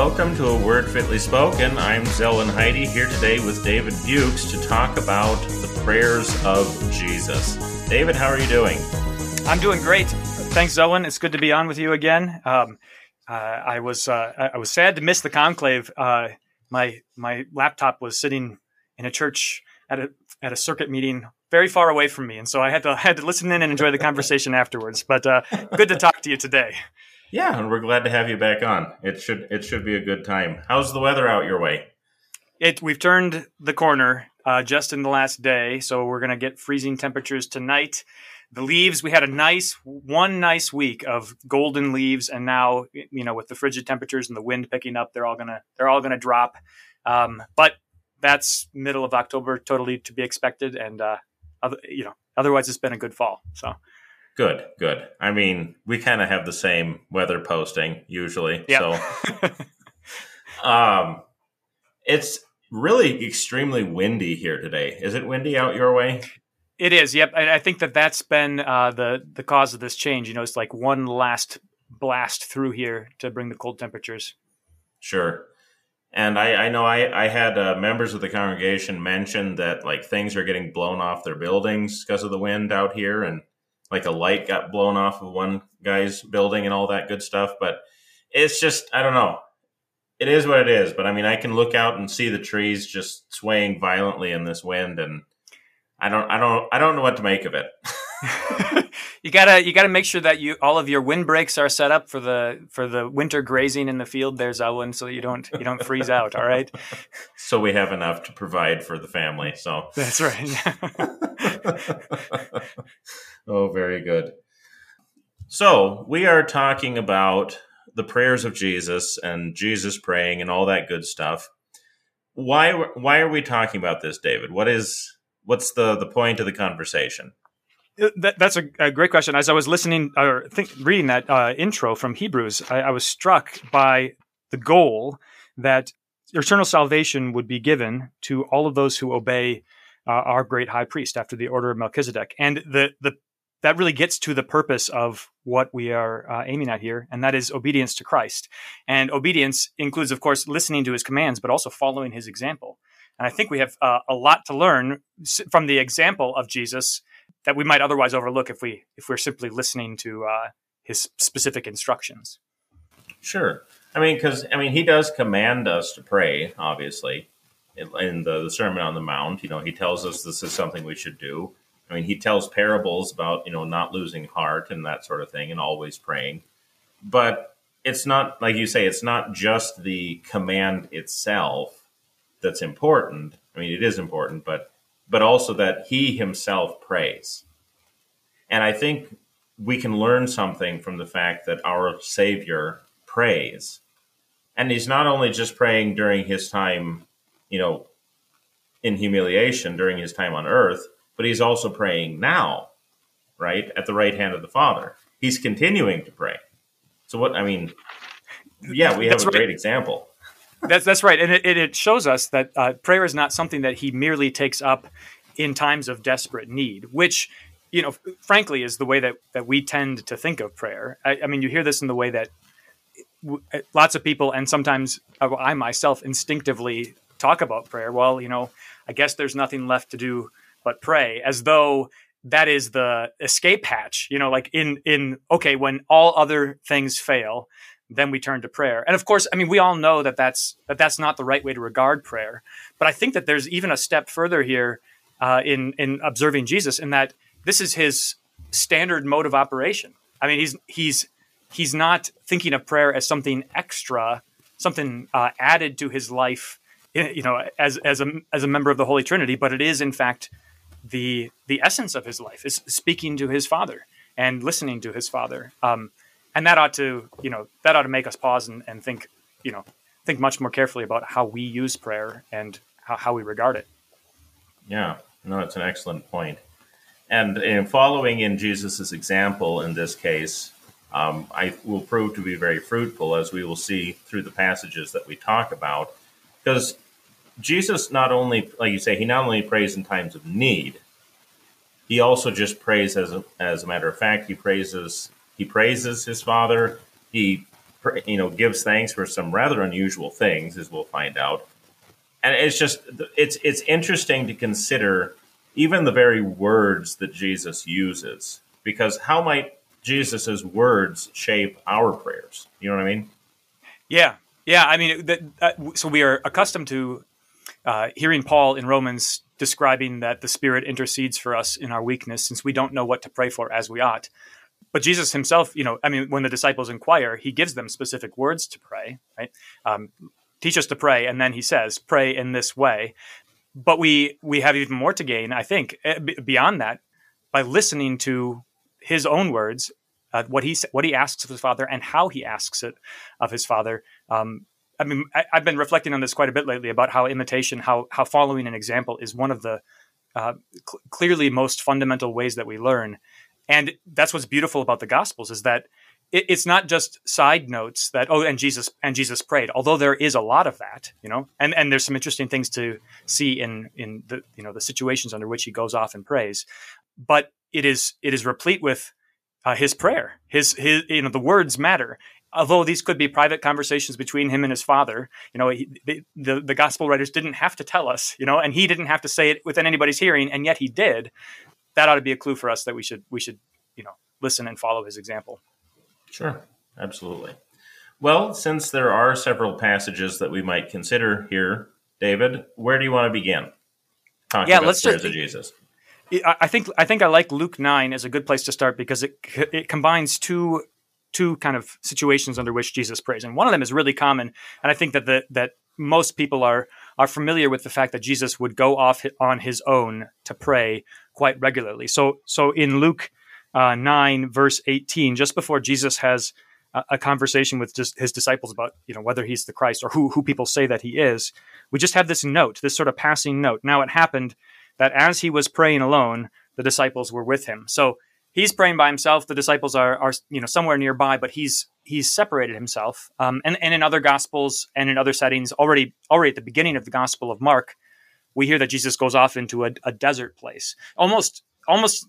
Welcome to A Word Fitly Spoken. I'm Zelwyn Heide here today with David Buchs to talk about the prayers of Jesus. David, how are you doing? I'm doing great. Thanks, Zelwyn. It's good to be on with you again. Um, uh, I was uh, I was sad to miss the conclave. Uh, my my laptop was sitting in a church at a at a circuit meeting very far away from me, and so I had to had to listen in and enjoy the conversation afterwards. But uh, good to talk to you today. Yeah, and we're glad to have you back on. It should it should be a good time. How's the weather out your way? It we've turned the corner uh, just in the last day, so we're gonna get freezing temperatures tonight the leaves we had a nice one nice week of golden leaves and now you know with the frigid temperatures and the wind picking up they're all gonna they're all gonna drop um, but that's middle of october totally to be expected and uh, other, you know otherwise it's been a good fall so good good i mean we kind of have the same weather posting usually yep. so um it's really extremely windy here today is it windy out your way it is. Yep. And I think that that's been uh, the the cause of this change. You know, it's like one last blast through here to bring the cold temperatures. Sure. And I, I know I, I had uh, members of the congregation mention that like things are getting blown off their buildings because of the wind out here, and like a light got blown off of one guy's building and all that good stuff. But it's just I don't know. It is what it is. But I mean, I can look out and see the trees just swaying violently in this wind, and I don't, I don't, I don't know what to make of it. you gotta, you gotta make sure that you all of your windbreaks are set up for the for the winter grazing in the field. There's Owen, so you don't you don't freeze out. All right. So we have enough to provide for the family. So that's right. oh, very good. So we are talking about the prayers of Jesus and Jesus praying and all that good stuff. Why why are we talking about this, David? What is what's the the point of the conversation? That, that's a, a, great question. As I was listening or think, reading that uh, intro from Hebrews, I, I was struck by the goal that eternal salvation would be given to all of those who obey uh, our great high priest after the order of Melchizedek. And the, the, that really gets to the purpose of what we are uh, aiming at here, and that is obedience to Christ. And obedience includes, of course, listening to his commands, but also following his example. And I think we have uh, a lot to learn from the example of Jesus that we might otherwise overlook if we if we're simply listening to uh, his specific instructions. Sure, I mean, because I mean, he does command us to pray. Obviously, in the, the Sermon on the Mount, you know, he tells us this is something we should do. I mean, he tells parables about you know not losing heart and that sort of thing, and always praying. But it's not like you say; it's not just the command itself that's important. I mean, it is important, but but also that he himself prays. And I think we can learn something from the fact that our Savior prays. And he's not only just praying during his time, you know, in humiliation during his time on earth, but he's also praying now, right? At the right hand of the Father. He's continuing to pray. So what I mean, yeah, we have That's a great example that's that's right, and it, it shows us that uh, prayer is not something that he merely takes up in times of desperate need, which you know, frankly, is the way that that we tend to think of prayer. I, I mean, you hear this in the way that w- uh, lots of people, and sometimes I myself, instinctively talk about prayer. Well, you know, I guess there's nothing left to do but pray, as though that is the escape hatch. You know, like in in okay, when all other things fail, then we turn to prayer. And of course, I mean, we all know that that's that that's not the right way to regard prayer. But I think that there's even a step further here uh, in in observing Jesus, in that this is his standard mode of operation. I mean, he's he's he's not thinking of prayer as something extra, something uh, added to his life, you know, as as a as a member of the Holy Trinity. But it is in fact the the essence of his life is speaking to his Father and listening to his Father. Um, and that ought to, you know, that ought to make us pause and, and think, you know, think much more carefully about how we use prayer and how, how we regard it. Yeah, no, it's an excellent point. And in following in Jesus' example in this case, um, I will prove to be very fruitful as we will see through the passages that we talk about. Because Jesus not only, like you say, he not only prays in times of need, he also just prays as a, as a matter of fact. He praises he praises his father. He you know gives thanks for some rather unusual things, as we'll find out. And it's just it's it's interesting to consider even the very words that Jesus uses, because how might Jesus's words shape our prayers? You know what I mean? Yeah, yeah. I mean, that, so we are accustomed to uh, hearing Paul in Romans describing that the Spirit intercedes for us in our weakness, since we don't know what to pray for as we ought. But Jesus himself, you know, I mean, when the disciples inquire, he gives them specific words to pray, right? Um, teach us to pray, and then he says, "Pray in this way." But we we have even more to gain, I think, eh, beyond that, by listening to his own words, uh, what he what he asks of his father, and how he asks it of his father. Um, I mean, I, have been reflecting on this quite a bit lately about how imitation, how how following an example is one of the uh, cl- clearly most fundamental ways that we learn, and that's what's beautiful about the Gospels is that it, it's not just side notes that oh, and Jesus and Jesus prayed, although there is a lot of that, you know, and and there's some interesting things to see in in the you know the situations under which he goes off and prays, but it is it is replete with uh, his prayer. His his you know the words matter, although these could be private conversations between him and his father, you know, he, the, the, the gospel writers didn't have to tell us, you know, and he didn't have to say it within anybody's hearing, and yet he did. That ought to be a clue for us that we should we should you know listen and follow his example. Sure, absolutely. Well, since there are several passages that we might consider here, David, where do you want to begin? Talking yeah, let's just, Jesus. I think I think I like Luke nine as a good place to start because it it combines two two kind of situations under which Jesus prays, and one of them is really common, and I think that the, that most people are are familiar with the fact that Jesus would go off on his own to pray quite regularly. So so in Luke uh, nine verse eighteen, just before Jesus has a, a conversation with his disciples about you know whether he's the Christ or who who people say that he is, we just have this note, this sort of passing note. Now it happened that as he was praying alone, the disciples were with him. So he's praying by himself. The disciples are, are you know somewhere nearby, but he's he's separated himself. Um, and and in other gospels and in other settings, already already at the beginning of the Gospel of Mark, we hear that Jesus goes off into a, a desert place, almost almost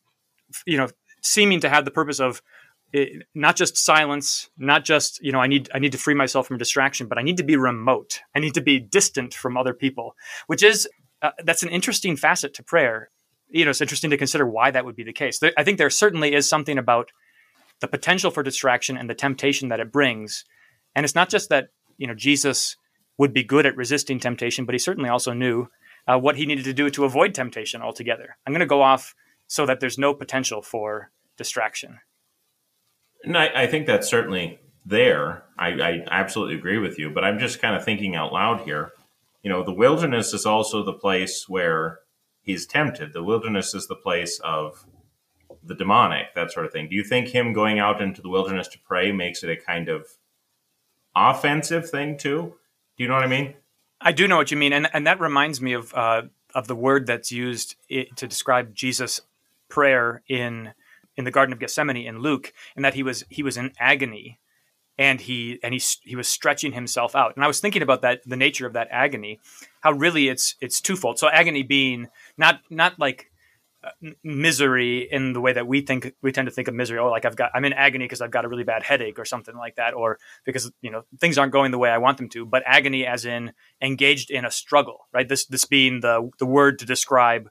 you know seeming to have the purpose of it, eh, not just silence, not just you know I need I need to free myself from distraction, but I need to be remote. I need to be distant from other people, which is uh, that's an interesting facet to prayer you know, it's interesting to consider why that would be the case. I think there certainly is something about the potential for distraction and the temptation that it brings. And it's not just that, you know, Jesus would be good at resisting temptation, but he certainly also knew uh, what he needed to do to avoid temptation altogether. I'm going to go off so that there's no potential for distraction. And I, I think that's certainly there. I, I absolutely agree with you, but I'm just kind of thinking out loud here. You know, the wilderness is also the place where he's tempted. The wilderness is the place of the demonic, that sort of thing. Do you think him going out into the wilderness to pray makes it a kind of offensive thing too? Do you know what I mean? I do know what you mean, and and that reminds me of uh, of the word that's used to describe Jesus' prayer in in the Garden of Gethsemane in Luke, and that he was he was in agony and he and he he was stretching himself out. And I was thinking about that the nature of that agony, how really it's it's twofold. So agony being not not like uh, misery in the way that we think we tend to think of misery. Oh, like I've got I'm in agony because I've got a really bad headache or something like that, or because you know things aren't going the way I want them to. But agony, as in engaged in a struggle, right? This this being the the word to describe,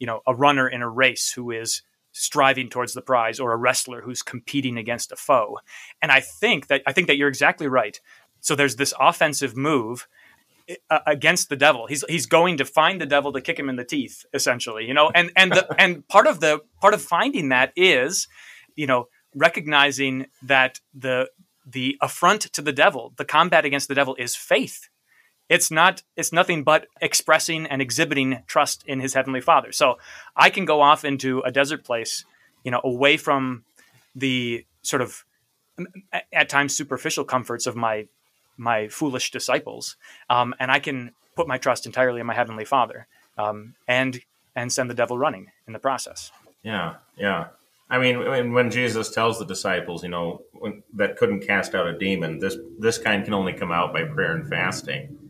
you know, a runner in a race who is striving towards the prize or a wrestler who's competing against a foe. And I think that I think that you're exactly right. So there's this offensive move uh, against the devil. He's he's going to find the devil to kick him in the teeth essentially, you know. And and the, and part of the part of finding that is, you know, recognizing that the the affront to the devil, the combat against the devil is faith it's not it's nothing but expressing and exhibiting trust in his heavenly father so i can go off into a desert place you know away from the sort of at times superficial comforts of my my foolish disciples, um, and I can put my trust entirely in my heavenly Father, um, and and send the devil running in the process. Yeah, yeah. I mean, when Jesus tells the disciples, you know, that couldn't cast out a demon, this this kind can only come out by prayer and fasting.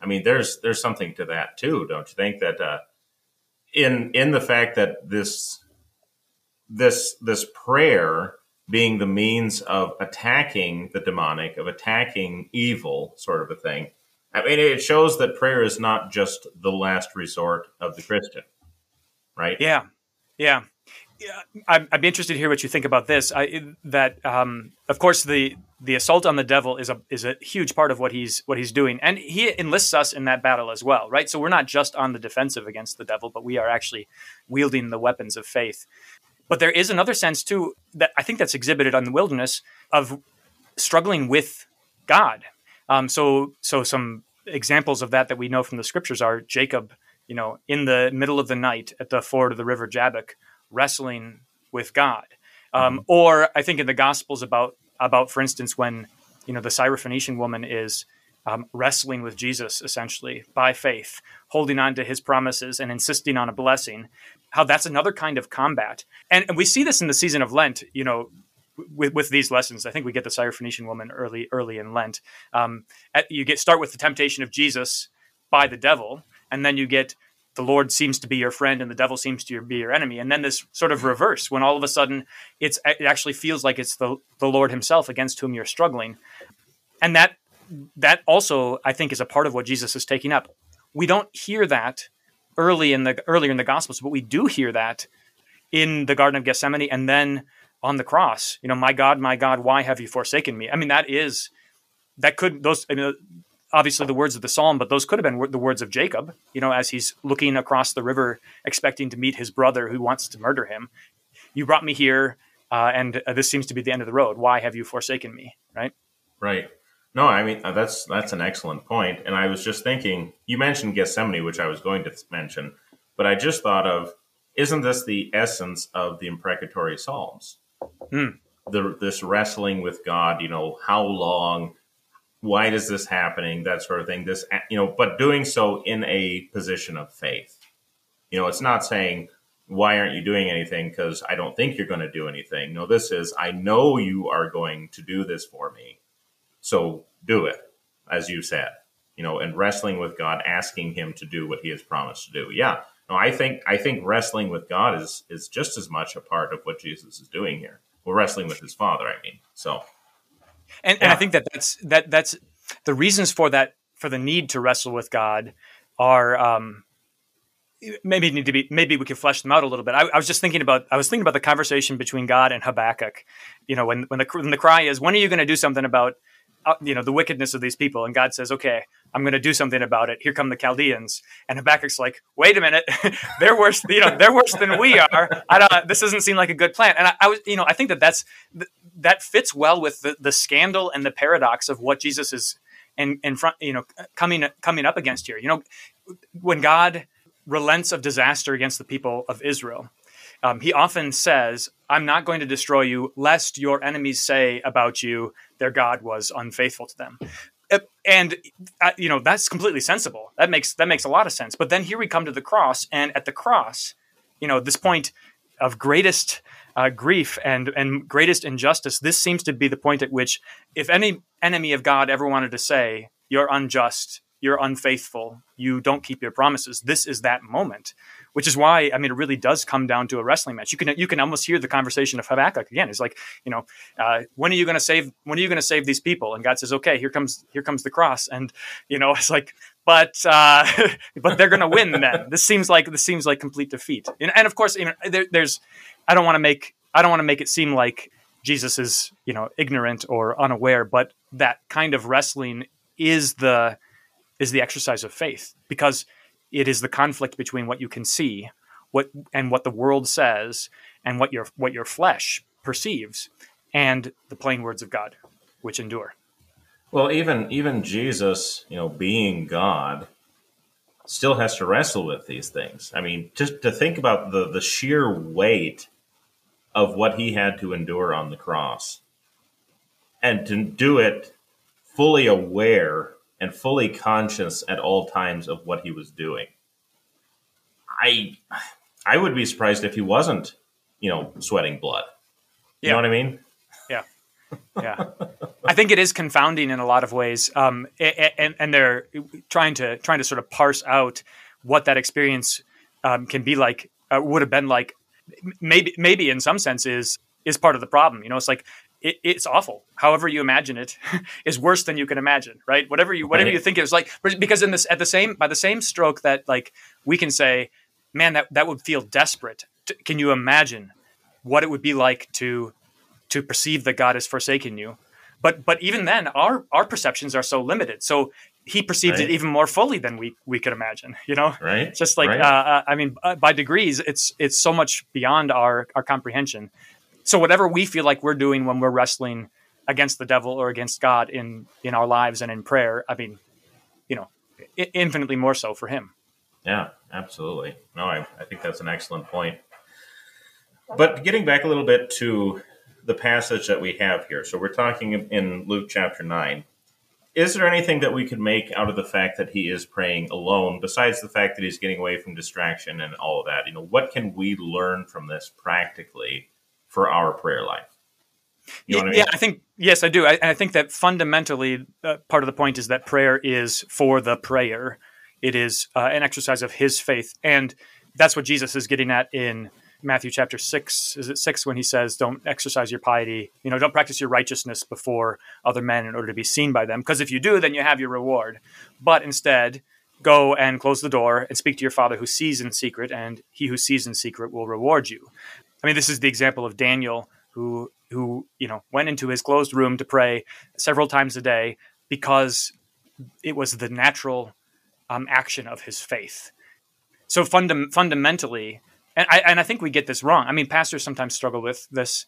I mean, there's there's something to that too, don't you think? That uh, in in the fact that this this this prayer being the means of attacking the demonic, of attacking evil, sort of a thing. I mean, it shows that prayer is not just the last resort of the Christian, right? Yeah, yeah. I'd be interested to hear what you think about this. I, that, um, of course, the the assault on the devil is a is a huge part of what he's what he's doing, and he enlists us in that battle as well, right? So we're not just on the defensive against the devil, but we are actually wielding the weapons of faith. But there is another sense too that I think that's exhibited on the wilderness of struggling with God. Um, so so some examples of that that we know from the scriptures are Jacob, you know, in the middle of the night at the ford of the river Jabbok, wrestling with God. Um, mm-hmm. Or I think in the Gospels about about for instance when you know the Syrophoenician woman is um, wrestling with Jesus essentially by faith, holding on to his promises and insisting on a blessing. How that's another kind of combat, and, and we see this in the season of Lent. You know, with, with these lessons, I think we get the Syrophoenician woman early early in Lent. Um, at, you get start with the temptation of Jesus by the devil, and then you get the Lord seems to be your friend and the devil seems to be your enemy. And then this sort of reverse when all of a sudden it's it actually feels like it's the the Lord Himself against whom you're struggling, and that that also I think is a part of what Jesus is taking up. We don't hear that early in the earlier in the Gospels, but we do hear that in the Garden of Gethsemane and then on the cross. You know, my God, my God, why have you forsaken me? I mean, that is that could those. I mean, obviously the words of the psalm, but those could have been the words of Jacob. You know, as he's looking across the river, expecting to meet his brother who wants to murder him. You brought me here, uh, and uh, this seems to be the end of the road. Why have you forsaken me? Right. Right. No, I mean uh, that's that's an excellent. And I was just thinking, you mentioned Gethsemane, which I was going to mention, but I just thought of, isn't this the essence of the imprecatory psalms? Mm. The, this wrestling with God, you know, how long, why is this happening, that sort of thing. This, you know, but doing so in a position of faith. You know, it's not saying why aren't you doing anything because I don't think you're going to do anything. No, this is I know you are going to do this for me so do it, as you said, you know, and wrestling with God, asking Him to do what He has promised to do. Yeah, no, I think I think wrestling with God is is just as much a part of what Jesus is doing here. Well, wrestling with His Father, I mean. So, and, yeah. and I think that that's that that's the reasons for that for the need to wrestle with God are um, maybe need to be maybe we could flesh them out a little bit. I, I, was just thinking about I was thinking about the conversation between God and Habakkuk. You know, when when the when the cry is, when are you going to do something about uh, you know the wickedness of these people and god says okay i'm going to do something about it here come the chaldeans and habakkuk's like wait a minute they're worse you know they're worse than we are I don't, this doesn't seem like a good plan and I, I, was you know i think that that's that fits well with the, the scandal and the paradox of what jesus is in, in front you know coming coming up against here you know when god relents of disaster against the people of israel um, he often says, I'm not going to destroy you, lest your enemies say about you, their God was unfaithful to them. Uh, and uh, you know that's completely sensible. That makes that makes a lot of sense. But then here we come to the cross, and at the cross, you know, this point of greatest uh, grief and and greatest injustice. This seems to be the point at which, if any enemy of God ever wanted to say, "You're unjust," you're unfaithful, you don't keep your promises. This is that moment, which is why I mean it really does come down to a wrestling match. You can you can almost hear the conversation of Habakkuk again. It's like you know, uh, when are you going to save? When are you going to save these people? And God says, okay, here comes here comes the cross, and you know it's like, but uh, but they're going to win. Then this seems like this seems like complete defeat. And, and of course, you know, there, there's I don't want to make I don't want to make it seem like Jesus is you know ignorant or unaware, but that kind of wrestling is the is the exercise of faith because it is the conflict between what you can see what and what the world says and what your what your flesh perceives and the plain words of God which endure well even even Jesus you know being God still has to wrestle with these things i mean just to think about the the sheer weight of what he had to endure on the cross and to do it fully aware and fully conscious at all times of what he was doing. I I would be surprised if he wasn't, you know, sweating blood. You yeah. know what I mean? Yeah. I think it is confounding in a lot of ways. Um, and, and they're trying to trying to sort of parse out what that experience um, can be like, uh, would have been like. Maybe, maybe in some sense is is part of the problem. You know, it's like it, it's awful. However you imagine it is worse than you can imagine, right? Whatever you whatever right. you think it was like, because in this at the same by the same stroke that like we can say, man, that that would feel desperate. Can you imagine what it would be like to to perceive that God has forsaken you? But but even then, our our perceptions are so limited. So he perceived right. it even more fully than we we could imagine. You know, right? Just like right. uh, I mean, uh, by degrees, it's it's so much beyond our our comprehension. So whatever we feel like we're doing when we're wrestling against the devil or against God in in our lives and in prayer, I mean, you know, infinitely more so for him. Yeah, absolutely. No, I, I think that's an excellent point. But getting back a little bit to the passage that we have here. So we're talking in Luke chapter 9. Is there anything that we could make out of the fact that he is praying alone, besides the fact that he's getting away from distraction and all of that? You know, what can we learn from this practically for our prayer life. You know yeah, I, mean? yeah, I think yes, I do. I, I think that fundamentally, uh, part of the point is that prayer is for the prayer. It is uh, an exercise of His faith, and that's what Jesus is getting at in Matthew chapter six. Is it six when he says, "Don't exercise your piety. You know, don't practice your righteousness before other men in order to be seen by them. Because if you do, then you have your reward. But instead." Go and close the door and speak to your father who sees in secret, and he who sees in secret will reward you. I mean, this is the example of Daniel who who you know went into his closed room to pray several times a day because it was the natural um, action of his faith. So fundam- fundamentally, and I, and I think we get this wrong. I mean, pastors sometimes struggle with this.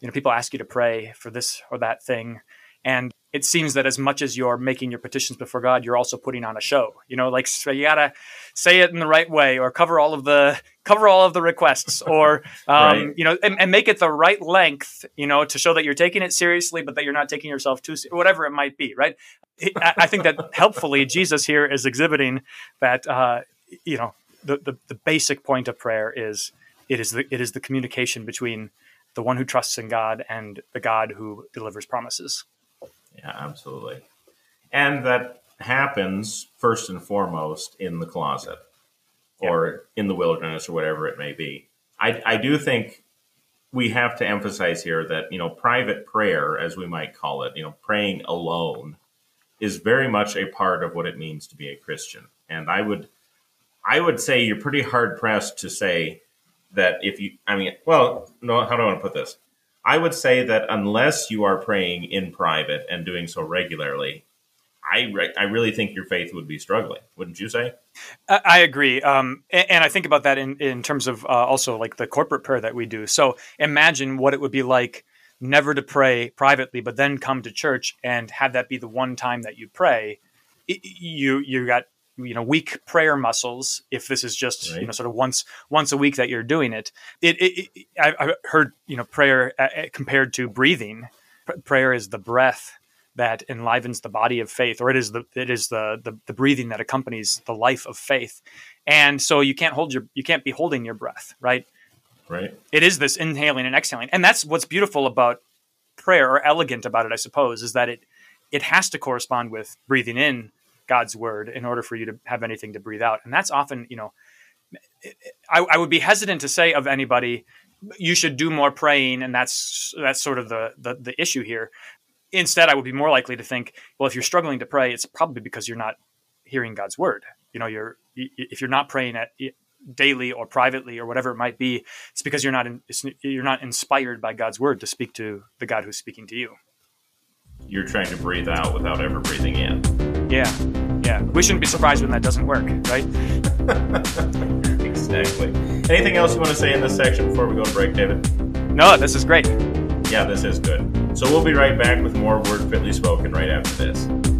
You know, people ask you to pray for this or that thing, and it seems that as much as you're making your petitions before God, you're also putting on a show. You know, like so you gotta say it in the right way, or cover all of the cover all of the requests, or um, right. you know, and, and, make it the right length. You know, to show that you're taking it seriously, but that you're not taking yourself too, whatever it might be. Right? I think that helpfully Jesus here is exhibiting that uh, you know the, the the basic point of prayer is it is the it is the communication between the one who trusts in God and the God who delivers promises. Yeah, absolutely. And that happens first and foremost in the closet or in the wilderness or whatever it may be. I, I do think we have to emphasize here that, you know, private prayer, as we might call it, you know, praying alone is very much a part of what it means to be a Christian. And I would I would say you're pretty hard pressed to say that if you I mean, well, no, how do I want to put this? I would say that unless you are praying in private and doing so regularly, I re- I really think your faith would be struggling. Wouldn't you say? I agree, um, and, and, I think about that in in terms of uh, also like the corporate prayer that we do. So imagine what it would be like never to pray privately, but then come to church and have that be the one time that you pray. You you got you know weak prayer muscles if this is just right. you know sort of once once a week that you're doing it. It, it, it i've heard you know prayer uh, uh compared to breathing. P- prayer is the breath that enlivens the body of faith or it is the it is the, the the breathing that accompanies the life of faith. And so you can't hold your you can't be holding your breath right? Right. It is this inhaling and exhaling. And that's what's beautiful about prayer or elegant about it i suppose is that it it has to correspond with breathing in God's word in order for you to have anything to breathe out. And that's often, you know, I, I, would be hesitant to say of anybody, you should do more praying, and that's that's sort of the, the the issue here. Instead, I would be more likely to think, well, if you're struggling to pray, it's probably because you're not hearing God's word. You know, you're if you're not praying at daily or privately or whatever it might be, it's because you're not in, you're not inspired by God's word to speak to the God who's speaking to you. You're trying to breathe out without ever breathing in. Yeah, yeah. We shouldn't be surprised when that doesn't work, right? exactly. Anything else you want to say in this section before we go to break, David? No, this is great. Yeah, this is good. So we'll be right back with more Word Fitly Spoken right after this.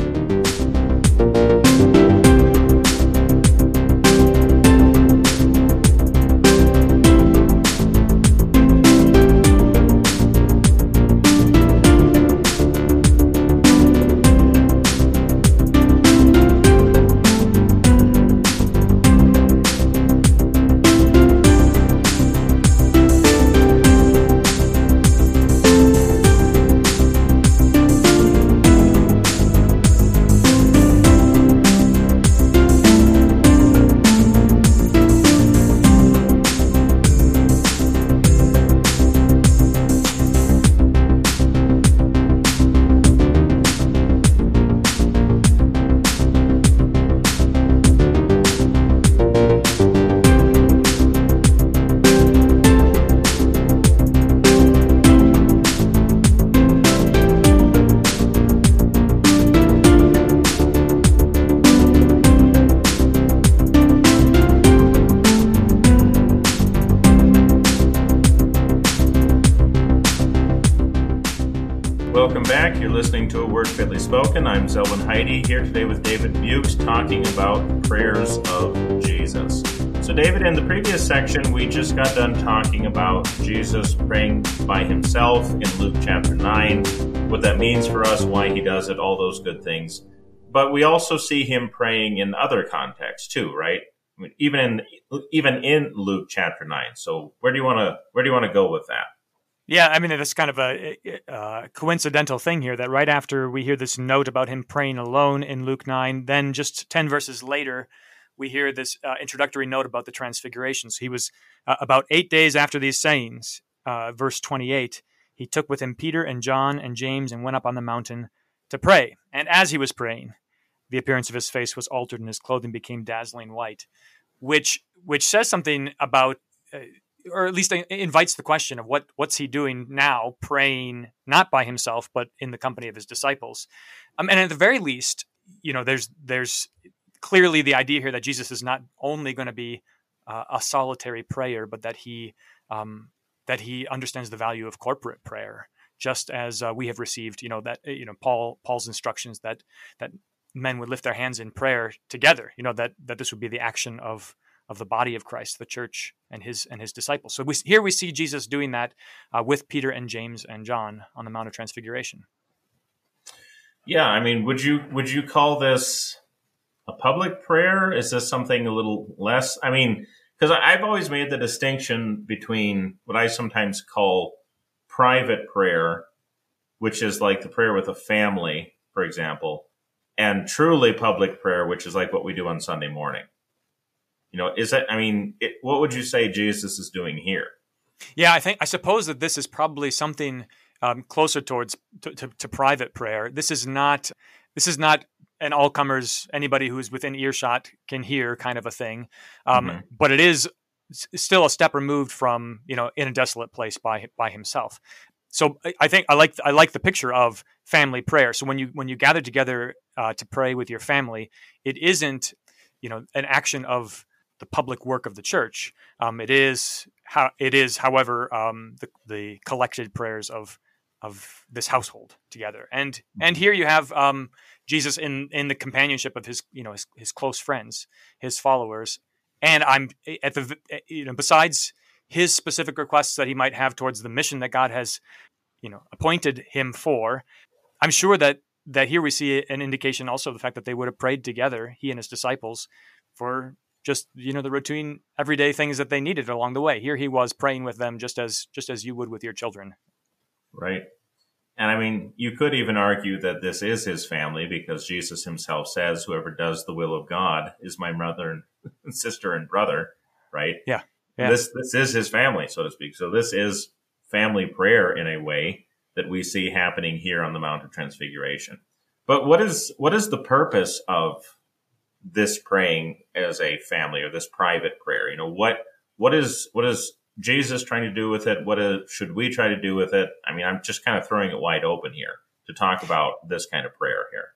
Here today with David Buchs talking about prayers of Jesus. So, David, in the previous section, we just got done talking about Jesus praying by himself in Luke chapter 9, what that means for us, why he does it, all those good things. But we also see him praying in other contexts too, right? Even in even in Luke chapter 9. So, where do you want to where do you want to go with that? Yeah, I mean, it's kind of a, a, coincidental thing here that right after we hear this note about him praying alone in Luke 9, then just 10 verses later, we hear this uh, introductory note about the transfiguration. So he was uh, about eight days after these sayings, uh, verse 28, he took with him Peter and John and James and went up on the mountain to pray. And as he was praying, the appearance of his face was altered and his clothing became dazzling white, which which says something about uh, or at least invites the question of what what's he doing now, praying not by himself but in the company of his disciples. Um, and at the very least, you know, there's there's clearly the idea here that Jesus is not only going to be uh, a solitary prayer, but that he um, that he understands the value of corporate prayer, just as uh, we have received, you know, that you know Paul Paul's instructions that that men would lift their hands in prayer together, you know, that that this would be the action of of the body of Christ, the church, and his and his disciples. So we, here we see Jesus doing that uh, with Peter and James and John on the Mount of Transfiguration. Yeah, I mean, would you would you call this a public prayer? Is this something a little less? I mean, because I've always made the distinction between what I sometimes call private prayer, which is like the prayer with a family, for example, and truly public prayer, which is like what we do on Sunday morning. You know, is that, I mean, it, what would you say Jesus is doing here? Yeah, I think, I suppose that this is probably something um, closer towards to, to, to, private prayer. This is not, this is not an all comers, anybody who's within earshot can hear kind of a thing. Um, mm-hmm. But it is still a step removed from, you know, in a desolate place by, by himself. So I think I like I like the picture of family prayer. So when you when you gather together uh, to pray with your family, it isn't you know an action of the public work of the church. Um, it is how it is, however, um, the, the collected prayers of of this household together. And and here you have um, Jesus in in the companionship of his you know his, his close friends, his followers. And I'm at the you know besides his specific requests that he might have towards the mission that God has you know appointed him for. I'm sure that that here we see an indication also of the fact that they would have prayed together, he and his disciples, for just you know the routine everyday things that they needed along the way. Here he was praying with them just as just as you would with your children. Right. And i mean you could even argue that this is his family because jesus himself says whoever does the will of god is my mother and sister and brother right? Yeah, yeah. this this is his family so to speak. So this is family prayer in a way that we see happening here on the mount of transfiguration. But what is what is the purpose of this praying as a family or this private prayer? You know, what what is what is Jesus trying to do with it? What is, should we try to do with it? I mean, I'm just kind of throwing it wide open here to talk about this kind of prayer here.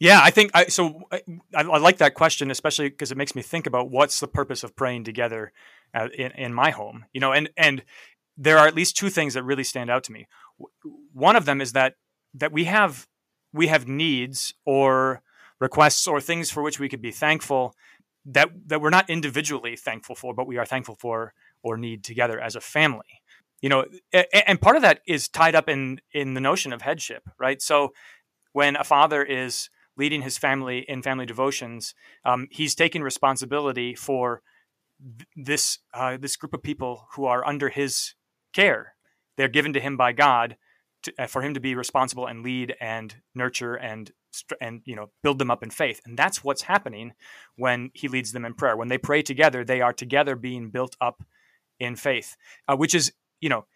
Yeah, I think I, so. I, I like that question, especially because it makes me think about what's the purpose of praying together uh, in, in my home. You know, and and there are at least two things that really stand out to me. One of them is that that we have we have needs or requests or things for which we could be thankful that that we're not individually thankful for, but we are thankful for or need together as a family. You know, and part of that is tied up in in the notion of headship, right? So when a father is leading his family in family devotions, um, he's taking responsibility for this uh, this group of people who are under his care. They're given to him by God to, uh, for him to be responsible and lead and nurture and and you know build them up in faith. And that's what's happening when he leads them in prayer. When they pray together they are together being built up in faith uh, which is you know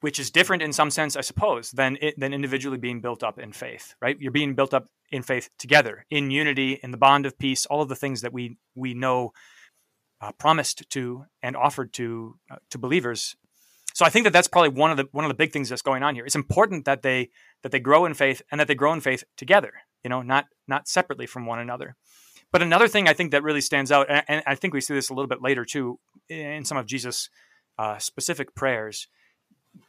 which is different in some sense i suppose than it, than individually being built up in faith right? You're being built up in faith together in unity in the bond of peace all of the things that we we know uh, promised to and offered to uh, to believers so I think that that's probably one of the one of the big things that's going on here. It's important that they that they grow in faith and that they grow in faith together. You know, not not separately from one another. But another thing I think that really stands out, and, I think we see this a little bit later too in some of Jesus' uh, specific prayers.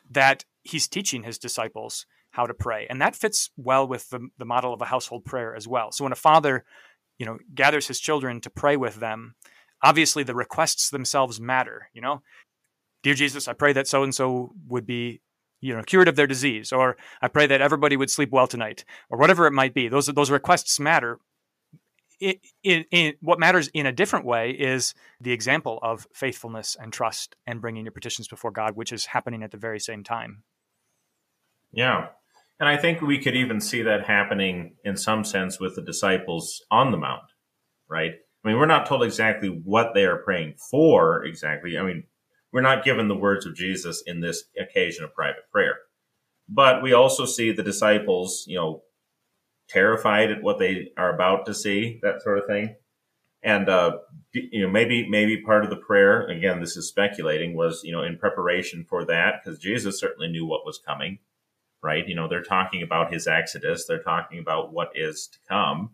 that he's teaching his disciples how to pray. And that fits well with the, the model of a household prayer as well. So when a father, you know, gathers his children to pray with them, obviously the requests themselves matter, you know. Dear Jesus, I pray that so and so would be you know cured of their disease or i pray that everybody would sleep well tonight or whatever it might be those those requests matter it, it, it, what matters in a different way is the example of faithfulness and trust and bringing your petitions before God, which is happening at the very same time. Yeah. And I think we could even see that happening in some sense with the disciples on the Mount, right? I mean, we're not told exactly what they are praying for exactly. I mean, we're not given the words of Jesus in this occasion of private prayer. But we also see the disciples, you know, terrified at what they are about to see, that sort of thing. And uh, you know, maybe maybe part of the prayer, again, this is speculating, was you know in preparation for that because Jesus certainly knew what was coming right? You know, they're talking about his exodus, they're talking about what is to come.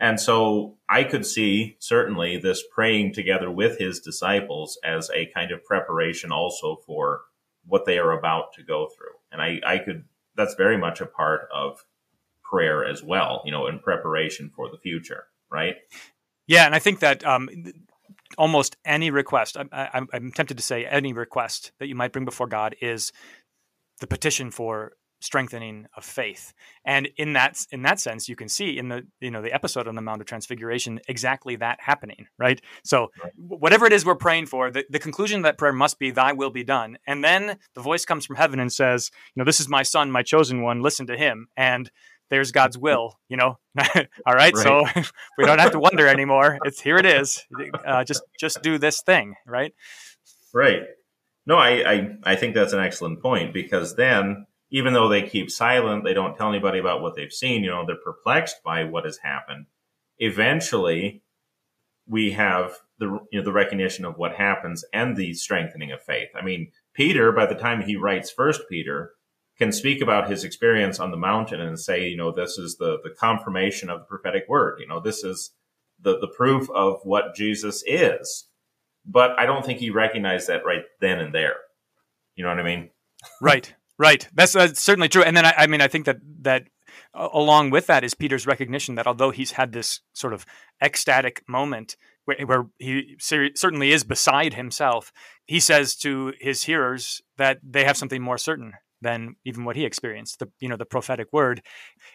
And so I could see certainly this praying together with his disciples as a kind of preparation also for what they are about to go through. And I, I could, that's very much a part of prayer as well, you know, in preparation for the future, right? Yeah. And I think that, um, almost any request, I, am tempted to say any request that you might bring before God is the petition for strengthening of faith. And in that in that sense you can see in the you know the episode on the mount of transfiguration exactly that happening right? So right. whatever it is we're praying for the, the conclusion of that prayer must be thy will be done. And then the voice comes from heaven and says you know this is my son my chosen one. Listen to him. And there's god's will you know? All right, right, so we don't have to wonder anymore. It's here it is. Uh, just just do this thing right? Right. No I, I i think that's an excellent point because then even though they keep silent, they don't tell anybody about what they've seen, you know, they're perplexed by what has happened. Eventually, we have the you know the recognition of what happens and the strengthening of faith. I mean, Peter, by the time he writes First Peter, can speak about his experience on the mountain and say, you know, this is the the confirmation of the prophetic word. You know, this is the the proof of what Jesus is. But I don't think he recognized that right then and there. You know what I mean? Right. Right. That's certainly true. And then I, I, mean, I think that that along with that is Peter's recognition that although he's had this sort of ecstatic moment where, where he ser- certainly is beside himself, he says to his hearers that they have something more certain than even what he experienced the you know the prophetic word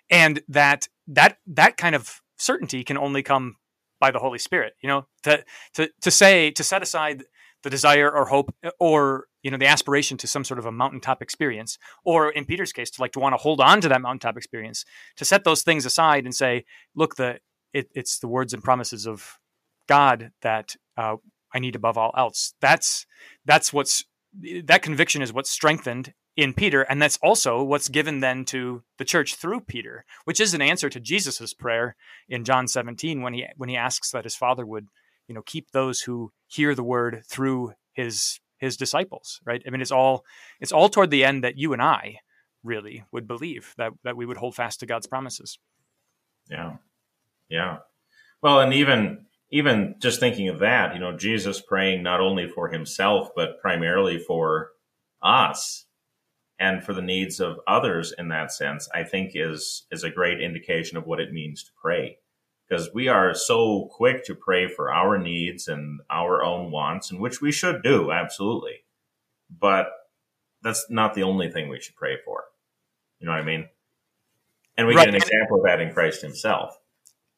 and that that that kind of certainty can only come by the holy spirit you know to to to say to set aside the desire or hope or you know the aspiration to some sort of a mountaintop experience or in peter's case to like to want to hold on to that mountaintop experience to set those things aside and say look the it, it's the words and promises of god that uh, i need above all else. That's that's what's that conviction is what's strengthened in peter and that's also what's given then to the church through peter which is an answer to jesus's prayer in john 17 when he when he asks that his father would you know keep those who hear the word through his his disciples right? I mean it's all it's all toward the end that you and i really would believe that that we would hold fast to god's promises. Yeah. Yeah. Well and even even just thinking of that you know jesus praying not only for himself but primarily for us and for the needs of others in that sense i think is is a great indication of what it means to pray because we are so quick to pray for our needs and our own wants, and which we should do, absolutely. But that's not the only thing we should pray for. You know what I mean? And we right. get an example of that in Christ himself.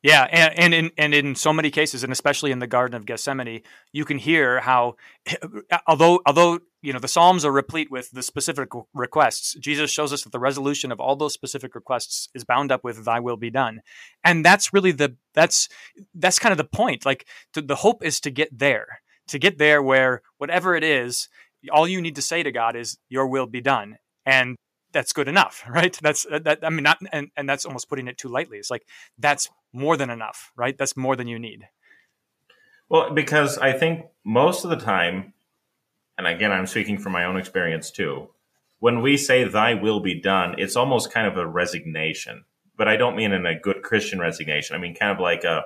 Yeah, and, and in and in so many cases, and especially in the Garden of Gethsemane, you can hear how, although although you know the Psalms are replete with the specific requests, Jesus shows us that the resolution of all those specific requests is bound up with "Thy will be done," and that's really the that's that's kind of the point. Like to, the hope is to get there, to get there where whatever it is, all you need to say to God is "Your will be done," and that's good enough, right? That's that. I mean, not and and that's almost putting it too lightly. It's like that's more than enough, right? That's more than you need. Well, because I think most of the time, and again, I'm speaking from my own experience too. When we say "Thy will be done," it's almost kind of a resignation, but I don't mean in a good Christian resignation. I mean kind of like a,